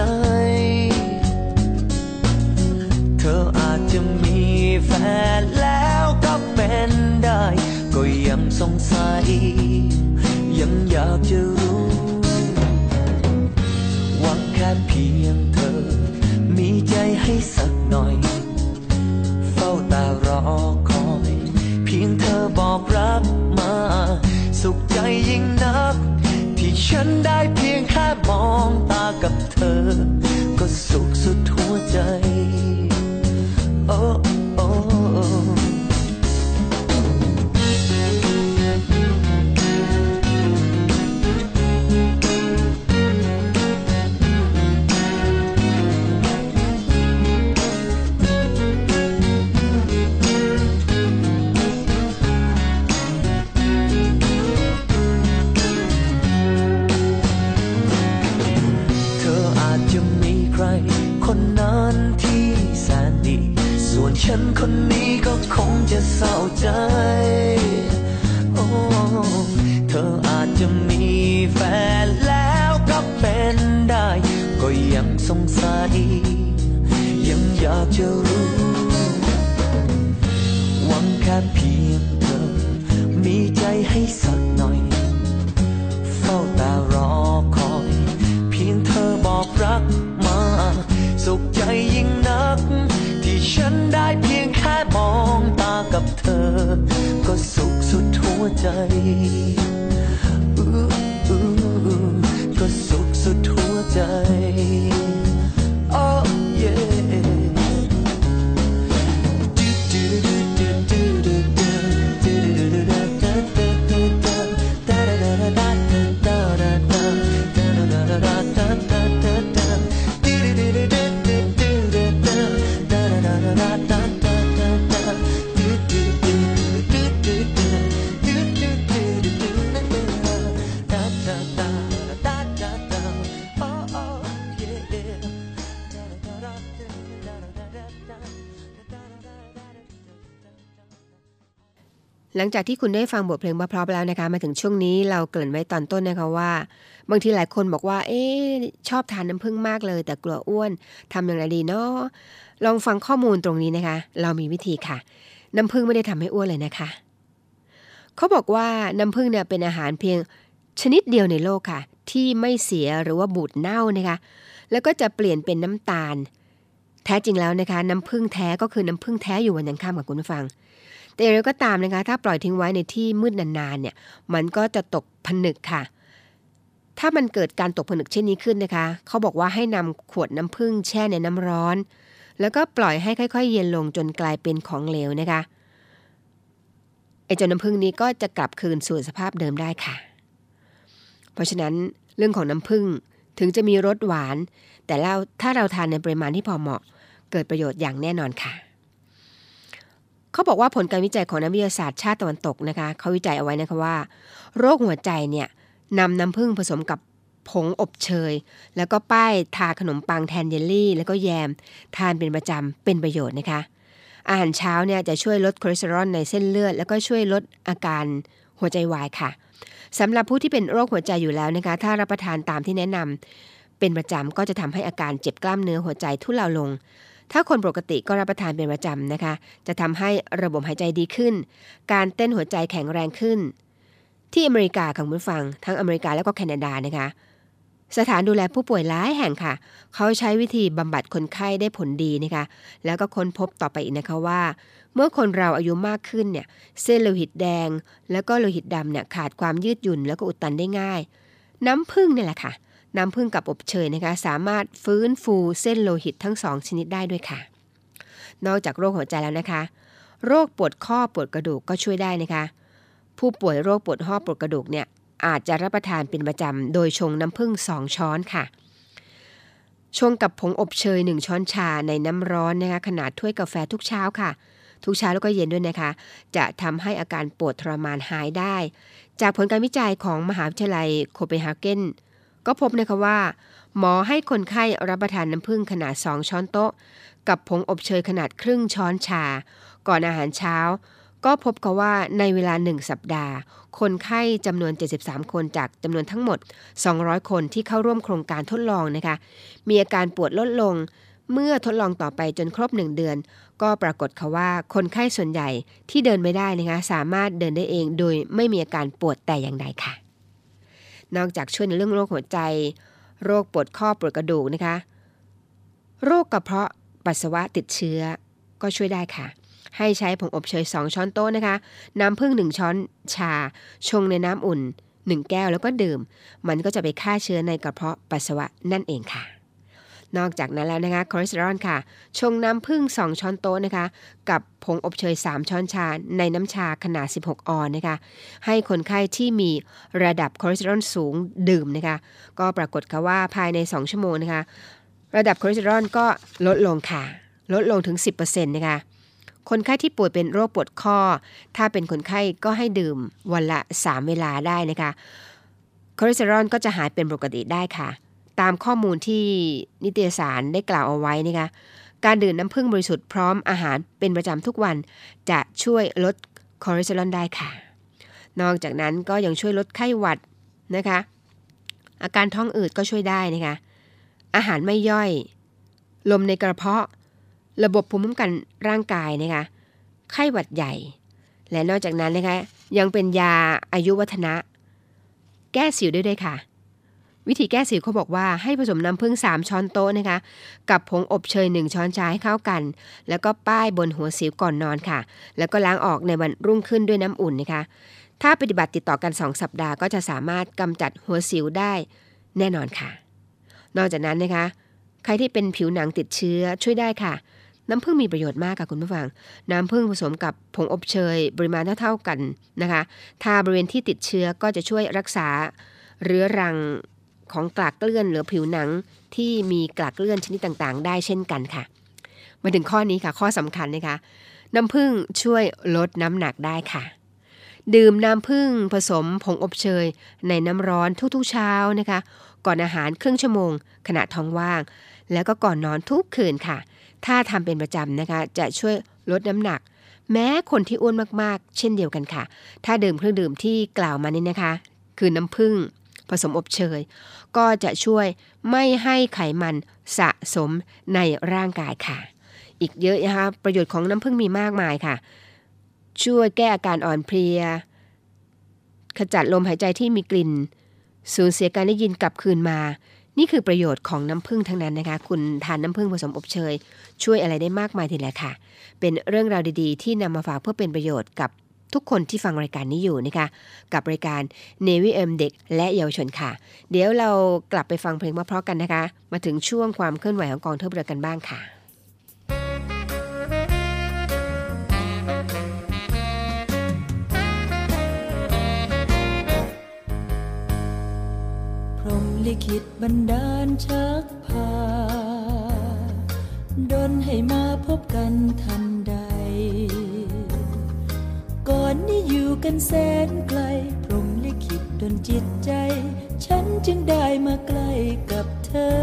เธออาจจะมีแฟนแล้วก็เป็นได้ ก็ยังสงสัย ยังอยากจะรู้ อบอกรับมา สุขใจยิ่งนัก ที่ฉันได้เพียงแค่มองตากับเธอ ก็สุขสุดหัวใจ ใจโอ้เธออาจจะมีแฟนแล้วก็เป็นได้ ก็ยังสงสัย ยังอยากจะรู้ หวังแค่เพียงเธอ มีใจให้สักหน่อย เธอ ก็สุขสุดหัวใจก็สุขสุดหัวใจ หลังจากที่คุณได้ฟังบทเพลงเพราะๆแล้วนะคะ มาถึงช่วงนี้เราเกริ่นไว้ตอนต้นนะคะว่า บางทีหลายคนบอกว่า เอ๊ะชอบทานน้ำผึ้งมากเลย แต่กลัวอ้วนทำอย่างไรดีเนาะลองฟังข้อมูลตรงนี้นะคะ เรามีวิธีค่ะ น้ำผึ้งไม่ได้ทำให้อ้วนเลยนะคะ เขาบอกว่าน้ำผึ้งเนี่ยเป็นอาหารเพียงชนิดเดียวในโลกค่ะ ที่ไม่เสียหรือว่าบูดเน่านะคะ แล้วก็จะเปลี่ยนเป็นน้ำตาล แท้จริงแล้วนะคะ น้ำผึ้งแท้ก็คือน้ำผึ้งแท้อยู่วันยังข้ามกับคุณผู้ฟัง แต่อย่างไรก็ตามนะคะ ถ้าปล่อยทิ้งไว้ในที่มืดนานๆเนี่ยมันก็จะตกผนึกค่ะ ถ้ามันเกิดการตกผนึกเช่นนี้ขึ้นนะคะ เขาบอกว่าให้นำขวดน้ำผึ้งแช่ในน้ำร้อน แล้วก็ปล่อยให้ค่อย ๆ เย็นลงจนกลายเป็นของเหลวนะคะไอ้เจ้าน้ำผึ้งนี้ก็จะกลับคืนสู่สภาพเดิมได้ค่ะ เพราะฉะนั้นเรื่องของน้ำผึ้งถึงจะมีรสหวาน แต่เราถ้าเราทานในปริมาณที่พอเหมาะ เกิดประโยชน์อย่างแน่นอนค่ะ เขาบอกว่าผลการวิจัยของนักวิทยาศาสตร์ชาติตะวันตกนะคะเขาวิจัยเอาไว้นะคะว่า โรคหัวใจเนี่ยนำน้ำผึ้งผสมกับผงอบเชย แล้วก็ป้ายทาขนมปังแทนเยลลี่ แล้วก็แยม ทานเป็นประจำเป็นประโยชน์นะคะ อาหารเช้าเนี่ยจะช่วยลดคอเลสเตอรอลในเส้นเลือด แล้วก็ช่วยลดอาการหัวใจวายค่ะสำหรับผู้ที่เป็นโรคหัวใจอยู่แล้วนะคะ ถ้ารับประทานตามที่แนะนำเป็นประจำก็จะทำให้อาการเจ็บกล้ามเนื้อหัวใจทุเลาลง ถ้าคนปกติก็รับประทานเป็นประจำนะคะ จะทำให้ระบบหายใจดีขึ้น การเต้นหัวใจแข็งแรงขึ้น ที่อเมริกาค่ะคุณผู้ฟัง ทั้งอเมริกาแล้วก็แคนาดานะคะ สถานดูแลผู้ป่วยหลายแห่งค่ะ เขาใช้วิธีบำบัดคนไข้ได้ผลดีนะคะ แล้วก็ค้นพบต่อไปอีกนะคะว่า เมื่อคนเราอายุมากขึ้นเนี่ย เส้นโลหิตแดง แล้วก็โลหิตดำเนี่ยขาดความยืดหยุ่นแล้วก็อุดตันได้ง่าย น้ำผึ้งนี่แหละค่ะ น้ำผึ้งกับอบเชยนะคะ สามารถฟื้นฟูเส้นโลหิตทั้งสองชนิดได้ด้วยค่ะ นอกจากโรคหัวใจแล้วนะคะ โรคปวดข้อปวดกระดูกก็ช่วยได้นะคะ ผู้ป่วยโรคปวดข้อปวดกระดูกเนี่ยอาจจะรับประทานเป็นประจำโดยชงน้ำผึ้ง2ช้อนค่ะชงกับผงอบเชย 1 ช้อนชาในน้ำร้อนนะคะขนาดถ้วยกาแฟทุกเช้าค่ะ ทุกเช้าแล้วก็เย็นด้วยนะคะ จะทำให้อาการปวดทรมานหายได้ จากผลการวิจัยของมหาวิทยาลัยโคเปนเฮเกน ก็พบนะคะว่า หมอให้คนไข้รับประทานน้ำผึ้งขนาด 2 ช้อนโต๊ะ กับผงอบเชยขนาดครึ่งช้อนชา ก่อนอาหารเช้า ก็พบกันว่าในเวลา 1 สัปดาห์ คนไข้จำนวน 73 คนจากจำนวนทั้งหมด 200 คนที่เข้าร่วมโครงการทดลองนะคะ มีอาการปวดลดลงเมื่อทดลองต่อไปจนครบ 1 เดือน ก็ปรากฏค่ะว่าคนไข้ส่วนใหญ่ที่เดินไม่ได้นะคะสามารถเดินได้เองโดยไม่มีอาการปวดแต่อย่างใดค่ะ นอกจากช่วยในเรื่องโรคหัวใจ โรคปวดข้อปวดกระดูกนะคะ โรคกระเพาะปัสสาวะติดเชื้อก็ช่วยได้ค่ะ ให้ใช้ผงอบเชย 2 ช้อนโต๊ะนะคะ น้ำผึ้ง1ช้อนชา ชงในน้ำอุ่น 1 แก้วแล้วก็ดื่ม มันก็จะไปฆ่าเชื้อในกระเพาะปัสสาวะนั่นเองค่ะ นอกจากนั้นแล้วนะคะคอเลสเตอรอลค่ะ ชงน้ำผึ้ง2 ช้อนโต๊ะนะคะ กับผงอบเชย 3 ช้อนชา ในน้ำชาขนาด 16 ออนซ์นะคะ ให้คนไข้ที่มีระดับคอเลสเตอรอลสูงดื่มนะคะ ก็ปรากฏค่ะว่าภายใน 2 ชั่วโมงนะคะ ระดับคอเลสเตอรอลก็ลดลงค่ะ ลดลงถึง 10%นะคะคนไข้ที่ป่วยเป็นโรคปวดข้อ ถ้าเป็นคนไข้ก็ให้ดื่มวันละ 3 เวลาได้นะคะ คอเลสเตอรอลก็จะหายเป็นปกติได้ค่ะ ตามข้อมูลที่นิตยสารได้กล่าวเอาไว้นะคะการดื่มน้ำผึ้งบริสุทธิ์พร้อมอาหารเป็นประจำทุกวันจะช่วยลดคอเลสเตอรอลได้ค่ะ นอกจากนั้นก็ยังช่วยลดไข้หวัดนะคะ อาการท้องอืดก็ช่วยได้นะคะ อาหารไม่ย่อย ลมในกระเพาะ ระบบภูมิคุ้มกันร่างกายนะคะ ไข้หวัดใหญ่ และนอกจากนั้นนะคะยังเป็นยาอายุวัฒนะ แก้สิวได้ด้วยค่ะ วิธีแก้สิวเขาบอกว่าให้ผสมน้ำผึ้ง3 ช้อนโต๊ะนะคะ กับผงอบเชย 1 ช้อนชาให้เข้ากัน แล้วก็ป้ายบนหัวสิวก่อนนอนค่ะ แล้วก็ล้างออกในวันรุ่งขึ้นด้วยน้ำอุ่นนะคะ ถ้าปฏิบัติติดต่อกัน 2 สัปดาห์ก็จะสามารถกำจัดหัวสิวได้แน่นอนค่ะ นอกจากนั้นนะคะ ใครที่เป็นผิวหนังติดเชื้อช่วยได้ค่ะน้ำผึ้งมีประโยชน์มากค่ะคุณผู้ฟัง น้ำผึ้งผสมกับผงอบเชยปริมาณเท่าๆกันนะคะ ทาบริเวณที่ติดเชื้อก็จะช่วยรักษาเรื้อรัง ของกลากเกลื่อนหรือผิวหนังที่มีกลากเกลื่อนชนิดต่างๆ ได้เช่นกันค่ะ มาถึงข้อนี้ค่ะ ข้อสำคัญนะคะน้ำผึ้งช่วยลดน้ำหนักได้ค่ะ ดื่มน้ำผึ้งผสมผงอบเชย ในน้ำร้อนทุกๆเช้านะคะ ก่อนอาหารครึ่งชั่วโมง ขณะท้องว่าง แล้วก็ก่อนนอนทุกคืนค่ะ ถ้าทำเป็นประจำนะคะ จะช่วยลดน้ำหนัก แม้คนที่อ้วนมากๆ เช่นเดียวกันค่ะ ถ้าดื่มเครื่องดื่มที่กล่าวมานี้นะคะ คือน้ำผึ้ง ผสมอบเชย ก็จะช่วยไม่ให้ไขมันสะสมในร่างกายค่ะ อีกเยอะนะคะประโยชน์ของน้ำผึ้งมีมากมายค่ะ ช่วยแก้อาการอ่อนเพลีย ขจัดลมหายใจที่มีกลิ่น สูญเสียการได้ยินกลับคืนมา นี่คือประโยชน์ของน้ำผึ้งทั้งนั้นนะคะ คุณทานน้ำผึ้งผสมอบเชย ช่วยอะไรได้มากมายทีเดียวค่ะ เป็นเรื่องราวดีๆ ที่นำมาฝากเพื่อเป็นประโยชน์กับ ทุกคนที่ฟังรายการนี้อยู่นะคะกับรายการ Navy M เด็กและเยาวชนค่ะ เดี๋ยวเรากลับไปฟังเพลงเพราะๆกันนะคะ มาถึงช่วงความเคลื่อนไหวของกองทัพเรือกันบ้างค่ะพรหมลิขิตบันดาลชักพาดนให้มาพบกันทันใด ก่อนนี้อยู่กันแสนไกล พรมลิขิตดนจิตใจ ฉันจึงได้มาใกล้กับเธอ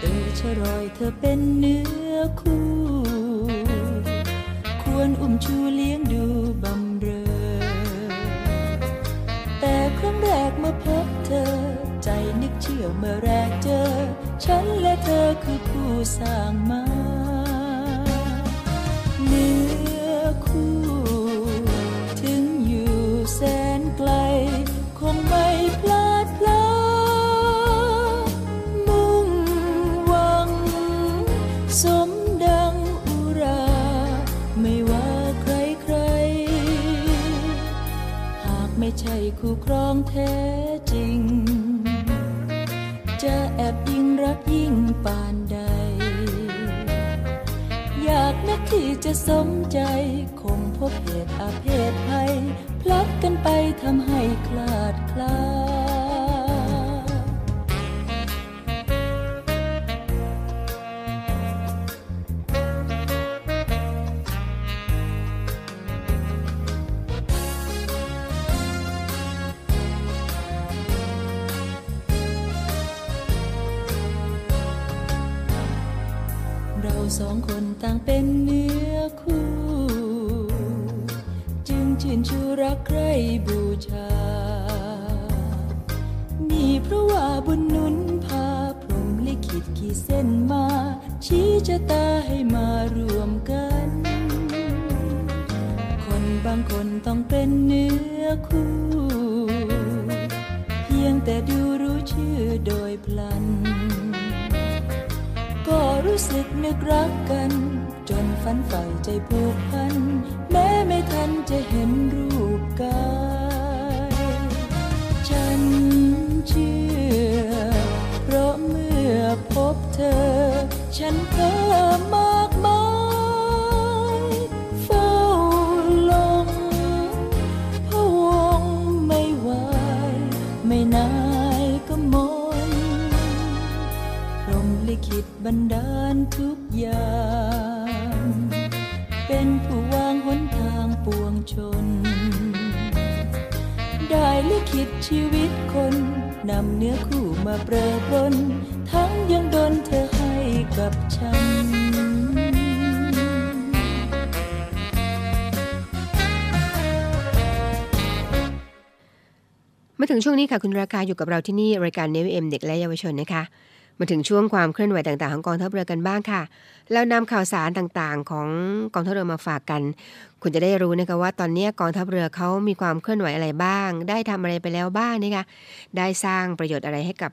เออชรอยเธอเป็นเนื้อคู่ ควรอุ้มชูเลี้ยงดูบำเรอ แต่ครั้งแรกเมื่อพบเธอ ใจนึกเชื่อเมื่อแรกเจอ ฉันและเธอคือคู่สร้างมา คู่ครองแท้จริง จะแอบยิ่งรักยิ่งปานใด อยากนาที่จะสมใจ คงพบเหตุอาเพศภัยพลัดกันไปทำให้คลาดคลาเรา ตาให้มารวมกัน คนบางคนต้องเป็นเนื้อคู่ เพียงแต่ดูรู้ชื่อโดยพลัน ก็รู้สึกนึกรักกัน จนฝันใฝ่ใจผูกพัน แม้ไม่ทันจะเห็นรูปกายฉันเชื่อ เพราะเมื่อพบเธอ ฉันเพ้อ มลิตบันดาลทุกอย่าง เป็นผู้วางหนทางปวงชน ได้ลิขิตชีวิตคน นำเนื้อคู่มาเปรอปรนทั้งยังดนเธอให้กับฉันมาถึงช่วงนี้ค่ะ คุณราคาอยู่กับเราที่นี่ รายการเนวิเอ็มเด็กและเยาวชนนะคะ มาถึงช่วงความเคลื่อนไหวต่างๆของกองทัพเรือกันบ้างค่ะแล้วนำข่าวสารต่างๆ ของกองทัพเรือมาฝากกัน คุณจะได้รู้นะคะว่าตอนนี้กองทัพเรือเขามีความเคลื่อนไหวอะไรบ้าง ได้ทำอะไรไปแล้วบ้างนะคะ ได้สร้างประโยชน์อะไรให้กับ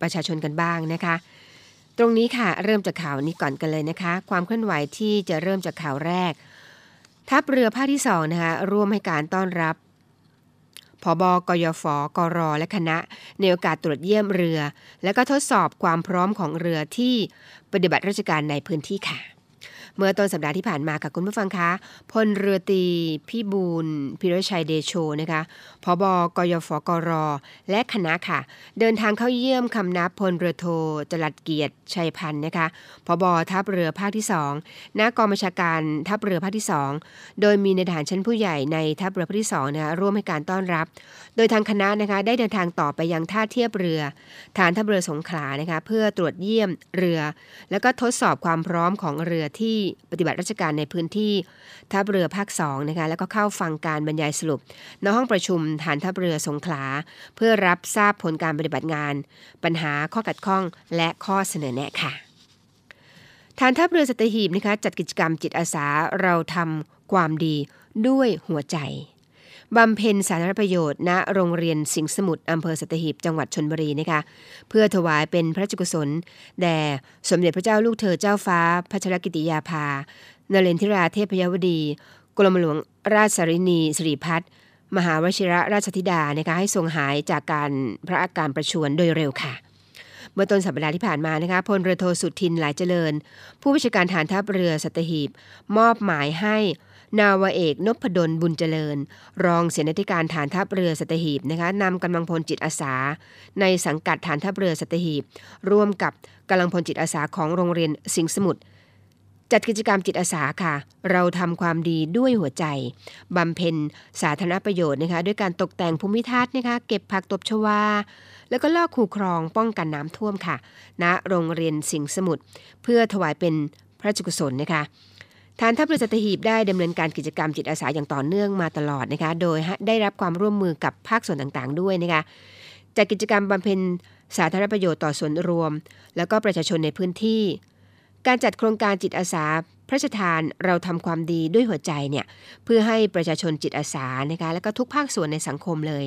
ประชาชนกันบ้างนะคะ ตรงนี้ค่ะเริ่มจากข่าวนี้ก่อนกันเลยนะคะ ความเคลื่อนไหวที่จะเริ่มจากข่าวแรก ทัพเรือภาคที่สองนะคะร่วมให้การต้อนรับ ผบกยฟกรและคณะ ในโอกาสตรวจเยี่ยมเรือ และก็ทดสอบความพร้อมของเรือที่ปฏิบัติราชการในพื้นที่ค่ะ เมื่อต้นสัปดาห์ที่ผ่านมาค่ะคุณผู้ฟังคะพลเรือตีพี่บูลพิรชัยเดโชนะคะพบกยฟกร และคณะค่ะ เดินทางเข้าเยี่ยมคำนับพลเรือโทจรัดเกียรติชัยพันธ์นะคะพบทัพเรือภาคที่2ณกองบัญชาการทัพเรือภาคที่ 2 โดยมีในทหารชั้นผู้ใหญ่ในทัพเรือภาคที่2นะคะร่วมให้การต้อนรับ โดยทางคณะนะคะได้เดินทางต่อไปยังท่าเทียบเรือ ฐานทัพเรือสงขลานะคะเพื่อตรวจเยี่ยมเรือ แล้วก็ทดสอบความพร้อมของเรือที่ปฏิบัติราชการในพื้นที่ทัพเรือภาค2นะคะแล้วก็เข้าฟังการบรรยายสรุปในห้องประชุมฐานทัพเรือสงขลา เพื่อรับทราบผลการปฏิบัติงาน ปัญหาข้อขัดข้องและข้อเสนอแนะค่ะฐานทัพเรือสัตหีบนะคะจัดกิจกรรมจิตอาสาเราทำความดีด้วยหัวใจ บำเพ็ญสาธารณประโยชน์ณโรงเรียนสิงห์สมุทรอำเภอสัตหีบจังหวัดชนบุรีนะคะเพื่อถวายเป็นพระราชกุศล แด่สมเด็จพระเจ้าลูกเธอเจ้าฟ้าพัชรกิติยาภานเรนทิราเทพยวดี กรมหลวงราชสรินีสิริพัฒน์มหาวชิระราชธิดานะคะให้ทรงหายจากการพระอาการประชวรโดยเร็วค่ะ เมื่อต้นสัปดาห์ที่ผ่านมานะคะพลเรือโทสุทินหลายเจริญ ผู้บัญชาการฐานทัพเรือสัตหีบ มอบหมายให้ นาวเอกนพดลบุญเจริญ รองเสนาธิการฐานทัพเรือสัตหีบนะคะนำกำลังพลจิตอาสา ในสังกัดฐานทัพเรือสัตหีบ ร่วมกับกำลังพลจิตอาสาของโรงเรียนสิงห์สมุทรจัดกิจกรรมจิตอาสาค่ะ เราทำความดีด้วยหัวใจบำเพ็ญสาธารณประโยชน์นะคะ ด้วยการตกแต่งภูมิทัศน์นะคะ เก็บผักตบชวา แล้วก็ลอกคูครองป้องกันน้ำท่วมค่ะณโรงเรียนสิงห์สมุทรเพื่อถวายเป็นพระราชกุศลนะคะ ฐานทัพเรือสัตหีบได้ดำเนินการกิจกรรมจิตอาสาอย่างต่อเนื่องมาตลอดนะคะ โดยได้รับความร่วมมือกับภาคส่วนต่างๆ ด้วยนะคะจากกิจกรรมบำเพ็ญสาธารณประโยชน์ต่อส่วนรวม แล้วก็ประชาชนในพื้นที่ การจัดโครงการจิตอาสา พระราชทานเราทำความดีด้วยหัวใจเนี่ยเพื่อให้ประชาชนจิตอาสานะคะแล้วก็ทุกภาคส่วนในสังคมเลย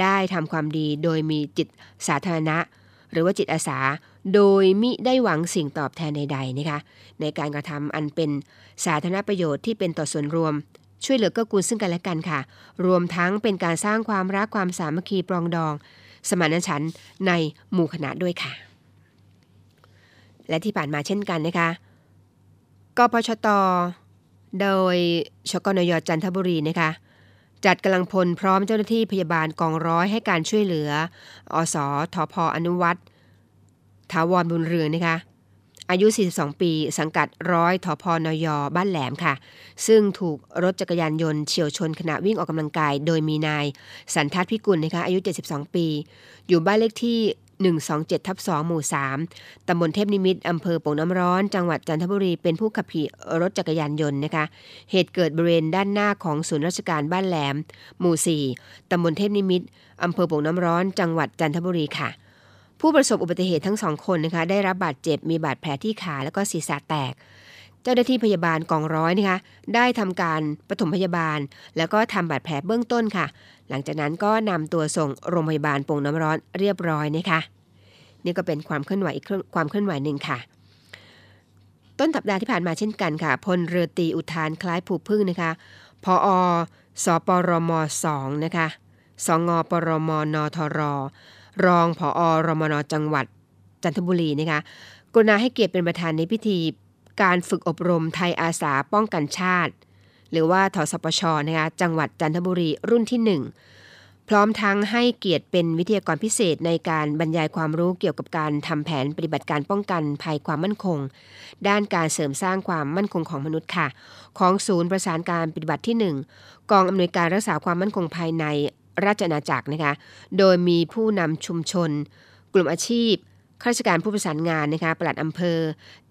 ได้ทำความดีโดยมีจิตสาธารณะ หรือว่าจิตอาสา โดยมิได้หวังสิ่งตอบแทนใดๆนะคะในการกระทำอันเป็นสาธารณประโยชน์ที่เป็นต่อส่วนรวม ช่วยเหลือเกื้อกูลซึ่งกันและกันค่ะ รวมทั้งเป็นการสร้างความรักความสามัคคีปรองดอง สมานฉันท์ในหมู่คณะด้วยค่ะ และที่ผ่านมาเช่นกันนะคะกปชต โดยชกนยจันทบุรีนะคะ จัดกำลังพลพร้อมเจ้าหน้าที่พยาบาลกองร้อยให้การช่วยเหลือ อสทพอนุวัตรถาวรบุญเรืองนะคะ อายุ 42 ปี สังกัดร้อยทพนยบ้านแหลมค่ะ ซึ่งถูกรถจักรยานยนต์เฉียวชนขณะวิ่งออกกำลังกาย โดยมีนาย สันทัศน์พิกุลนะคะอายุ 72 ปี อยู่บ้านเลขที่ 127ทับ2หมู่ 3ตำบลเทพนิมิตอำเภอโป่งน้ำร้อน จังหวัดจันทบุรี เป็นผู้ขับขี่รถจักรยานยนต์นะคะ เหตุเกิดบริเวณด้านหน้าของศูนย์ราชการบ้านแหลม หมู่ 4ตำบลเทพนิมิตอำเภอโป่งน้ำร้อน จังหวัดจันทบุรีค่ะ ผู้ประสบอุบัติเหตุทั้งสองคนนะคะ ได้รับบาดเจ็บ มีบาดแผลที่ขาและก็ศีรษะแตก เจ้าหน้าที่พยาบาลกองร้อยนะคะได้ทำการปฐมพยาบาล แล้วก็ทำบาดแผลเบื้องต้นค่ะ หลังจากนั้นก็นำตัวส่งโรงพยาบาลปงน้ำร้อนเรียบร้อยนะคะนี่ก็เป็นความเคลื่อนไหวอีกความเคลื่อนไหวหนึ่งค่ะ ต้นสัปดาห์ที่ผ่านมาเช่นกันค่ะพลเรือตีอุทานคล้ายผูพึ่งนะคะพออสปรมอ2นะคะสงปรมนทร รองผอรมนจังหวัดจันทบุรีนะคะกรุณาให้เกียรติเป็นประธานในพิธี การฝึกอบรมไทยอาสาป้องกันชาติ หรือว่าทสปชนะคะจังหวัดจันทบุรีรุ่นที่ 1 พร้อมทั้งให้เกียรติเป็นวิทยากรพิเศษในการบรรยายความรู้เกี่ยวกับการทำแผนปฏิบัติการป้องกันภัยความมั่นคง ด้านการเสริมสร้างความมั่นคงของมนุษย์ค่ะ ของศูนย์ประสานการปฏิบัติที่ 1 กองอำนวยการรักษาความมั่นคงภายในราชอาณาจักรนะคะ โดยมีผู้นำชุมชน กลุ่มอาชีพ ข้าราชการผู้ประสานงานนะคะปลัดอำเภอ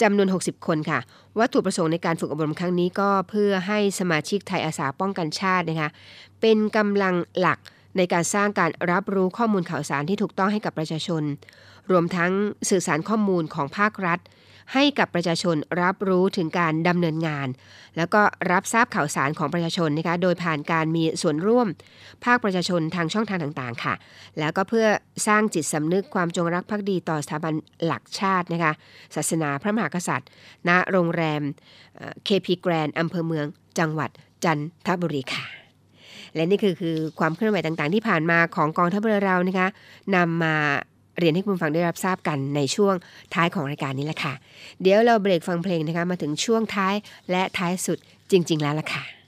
จำนวน 60 คนค่ะ วัตถุประสงค์ในการฝึกอบรมครั้งนี้ก็เพื่อให้สมาชิกไทยอาสาป้องกันชาตินะคะเป็นกำลังหลักในการสร้างการรับรู้ข้อมูลข่าวสารที่ถูกต้องให้กับประชาชน รวมทั้งสื่อสารข้อมูลของภาครัฐ ให้กับประชาชนรับรู้ถึงการดำเนินงาน แล้วก็รับทราบข่าวสารของประชาชนนะคะโดยผ่านการมีส่วนร่วม ภาคประชาชนทางช่องทางต่างๆ ค่ะ แล้วก็เพื่อสร้างจิตสำนึกความจงรักภักดีต่อสถาบันหลักชาตินะคะศาสนาพระมหากษัตริย์ ณโรงแรมเคพีแกรนอำเภอเมือง จังหวัดจันทบุรีค่ะและนี่คือคือความเคลื่อนไหวต่างๆ ที่ผ่านมาของกองทัพเรือเรานะคะนำมา เรียนให้คุณฟังได้รับทราบกันในช่วงท้ายของรายการนี้แหละค่ะ เดี๋ยวเราเบรกฟังเพลงนะคะมาถึงช่วงท้ายและท้ายสุดจริง ๆ แล้วล่ะค่ะ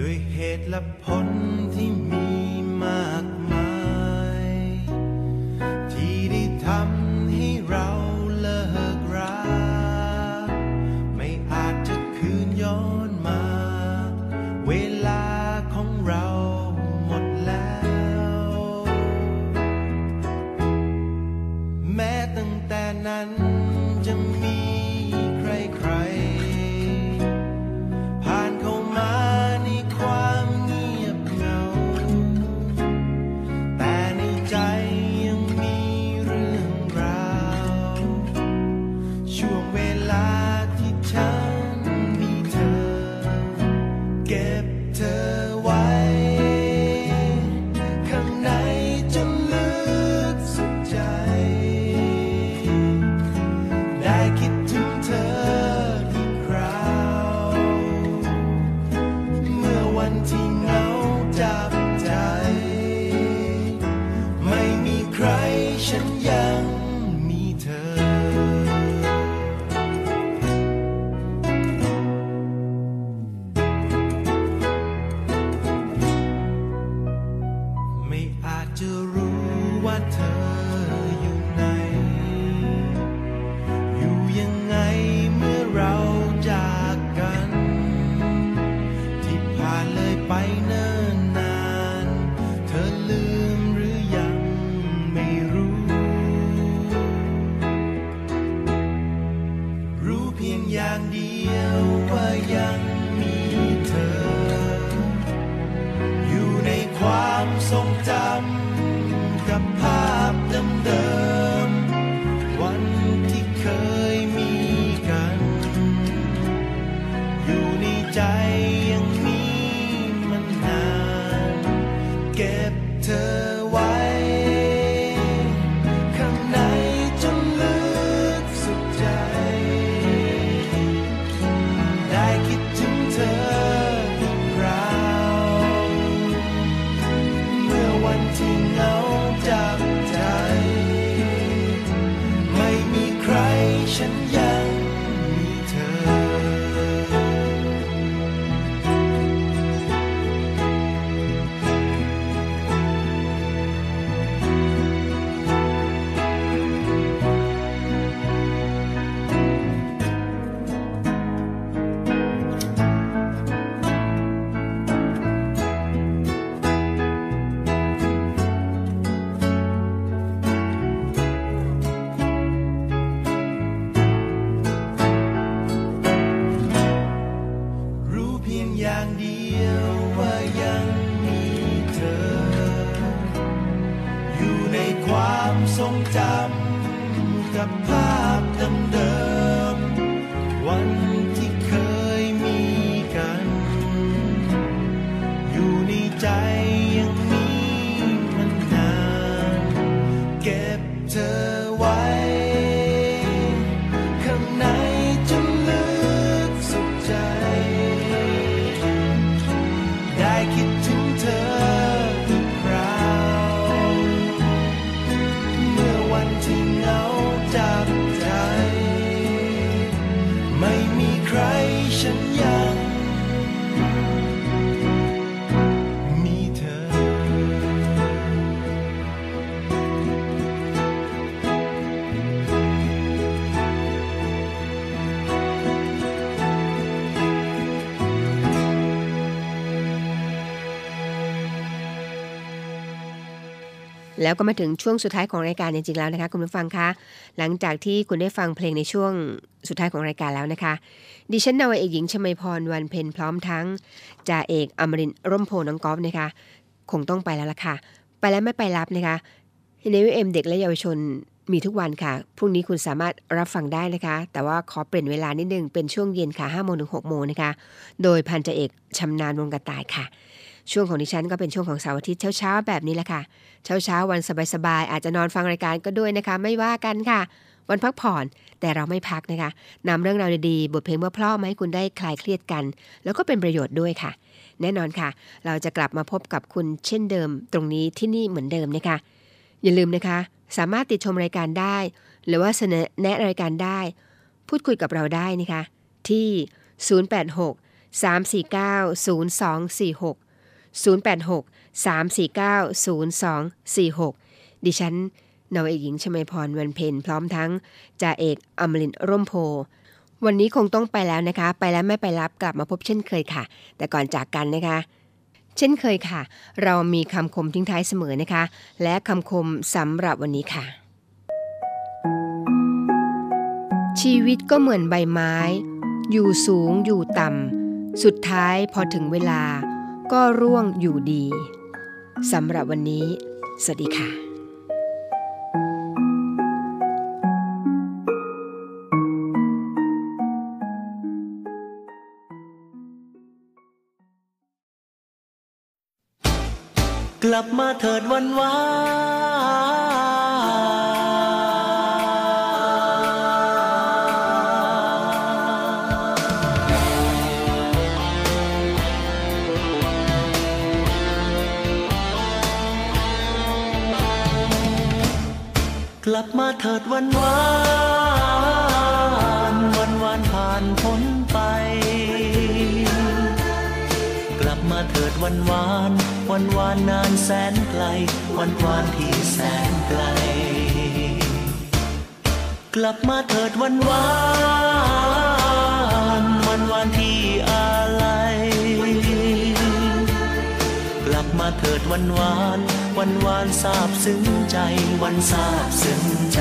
ด้วยเหตุและผลที่ ทรงจำกับ แล้วก็มาถึงช่วงสุดท้ายของรายการจริงๆแล้วนะคะ คุณผู้ฟังคะ หลังจากที่คุณได้ฟังเพลงในช่วงสุดท้ายของรายการแล้วนะคะ ดิฉันนาวเอกหญิงชมพรวันเพ็ญพร้อมทั้งจ่าเอกอมรินร์ร่มโพน้องกอล์ฟนะคะ คงต้องไปแล้วล่ะค่ะ ไปแล้วไม่ไปรับนะคะในวิเอ็มเด็กและเยาวชนมีทุกวันค่ะ พรุ่งนี้คุณสามารถรับฟังได้นะคะ แต่ว่าขอเปลี่ยนเวลานิดนึงเป็นช่วงเย็นค่ะ5โมงถึง6โมงนะคะ โดยพันจ่าเอกชำนาญวงกระต่ายค่ะ ช่วงของดิฉันก็เป็นช่วงของเสาร์อาทิตย์เช้าๆแบบนี้แหละค่ะเช้าเช้าๆวันสบายๆอาจจะนอนฟังรายการก็ด้วยนะคะ ไม่ว่ากันค่ะ วันพักผ่อนแต่เราไม่พักนะคะนำเรื่องราวดีๆบทเพลงเพราะๆมาให้คุณได้คลายเครียดกัน แล้วก็เป็นประโยชน์ด้วยค่ะ แน่นอนค่ะ เราจะกลับมาพบกับคุณเช่นเดิม ตรงนี้ที่นี่เหมือนเดิมนะคะ อย่าลืมนะคะ สามารถติดชมรายการได้ หรือว่าเสนอแนะรายการได้ พูดคุยกับเราได้นะคะ ที่ 086 349 0246 086 349 0246 ดิฉันนาวเอกหญิงชมาพรวันเพ็ญพร้อมทั้งจ่าเอกอมรินร่มโพ วันนี้คงต้องไปแล้วนะคะ ไปแล้วไม่ไปรับกลับมาพบเช่นเคยค่ะ แต่ก่อนจากกันนะคะ เช่นเคยค่ะ เรามีคำคมทิ้งท้ายเสมอนะคะ และคำคมสำหรับวันนี้ค่ะ ชีวิตก็เหมือนใบไม้ อยู่สูงอยู่ต่ำสุดท้ายพอถึงเวลา ก็ร่วงอยู่ดีสำหรับวันนี้ สวัสดีค่ะกลับมาเถิดวันวาน ดวันวานวันวานผ่านพ้นไป กลับมาเถิดวันวาน วันวานนานแสนไกล วันวานที่แสนไกล กลับมาเถิดวันวานวันวานที่อะไรกลับมาเถิดวันวาน วันวานทราบซึ้งใจวันทราบซึ้งใจ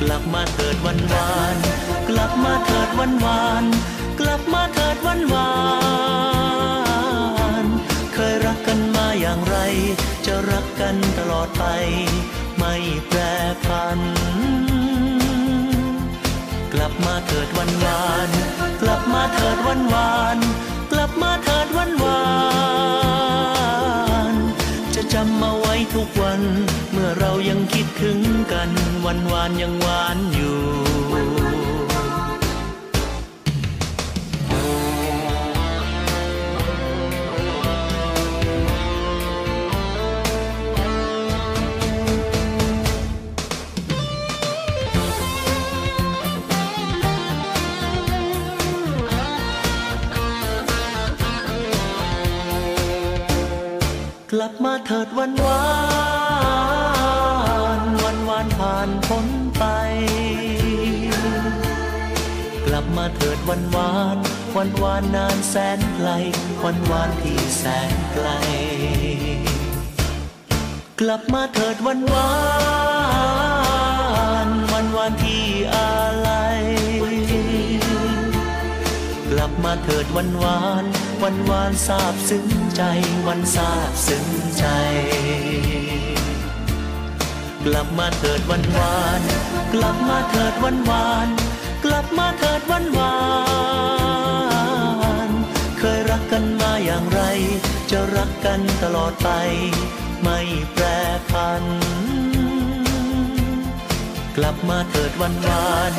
กลับมาเถิดวันวาน กลับมาเถิดวันวาน กลับมาเถิดวันวาน เคยรักกันมาอย่างไร จะรักกันตลอดไป ไม่แปรผัน กลับมาเถิดวันวาน กลับมาเถิดวันวาน กลับมาเถิดวันวาน จะจำมาไว้ทุกวัน เมื่อเรายังคิดถึงกัน วันวานยังหวานอยู่ ลับมาเถิดวันวานวันวานผ่านพ้นไป กลับมาเถิดวันวานวันวานนานแสนไกล วันวานที่แสนไกล กลับมาเถิดวันวานวันวานที่อะไรกลับมามาเถิดวันวานวันวานซาบซึ้ง ใจวันซาบซึ้งใจ กลับมาเถิดวันวาน กลับมาเถิดวันวาน กลับมาเถิดวันวาน เคยรักกันมาอย่างไร จะรักกันตลอดไป ไม่แปรพัน กลับมาเถิดวันวาน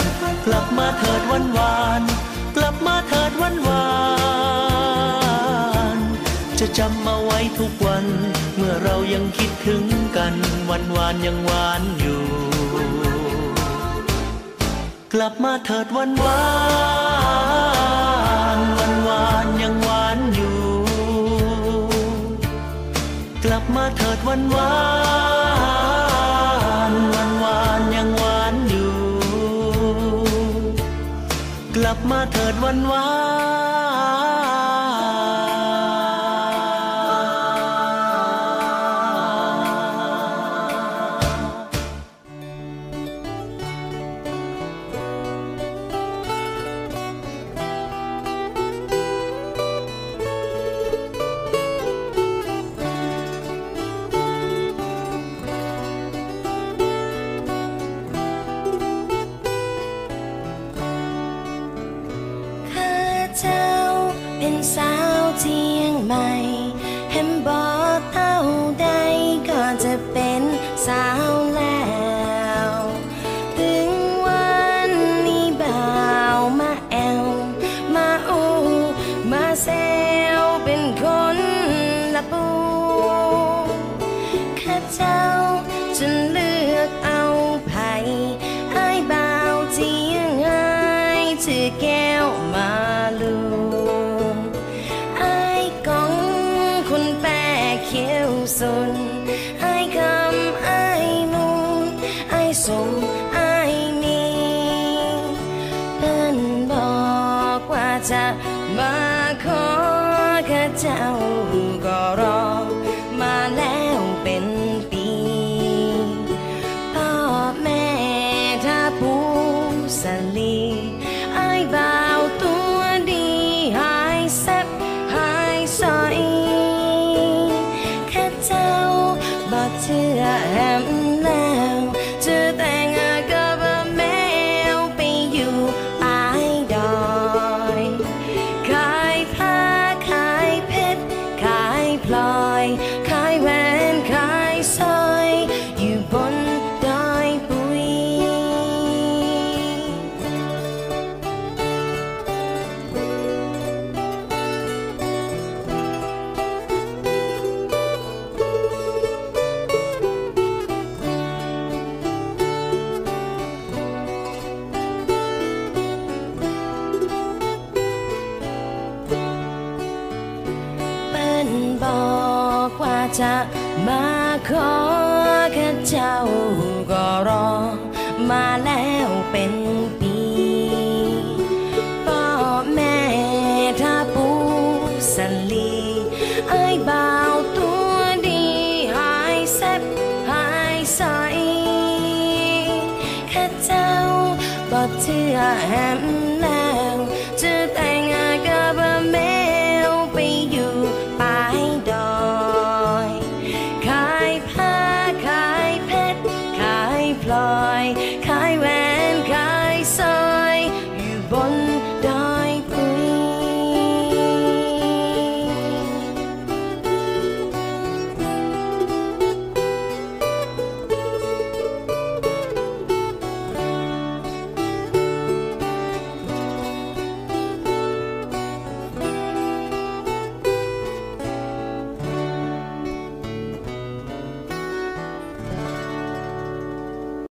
กลับมาเถิดวันวาน กลับมาเถิดวันวาน จำมาไว้ทุกวัน เมื่อเรายังคิดถึงกัน วันวานยังหวานอยู่ กลับมาเถิดวันวานวันวานยังหวานอยู่ กลับมาเถิดวันวานวันวานยังหวานอยู่ กลับมาเถิดวันวาน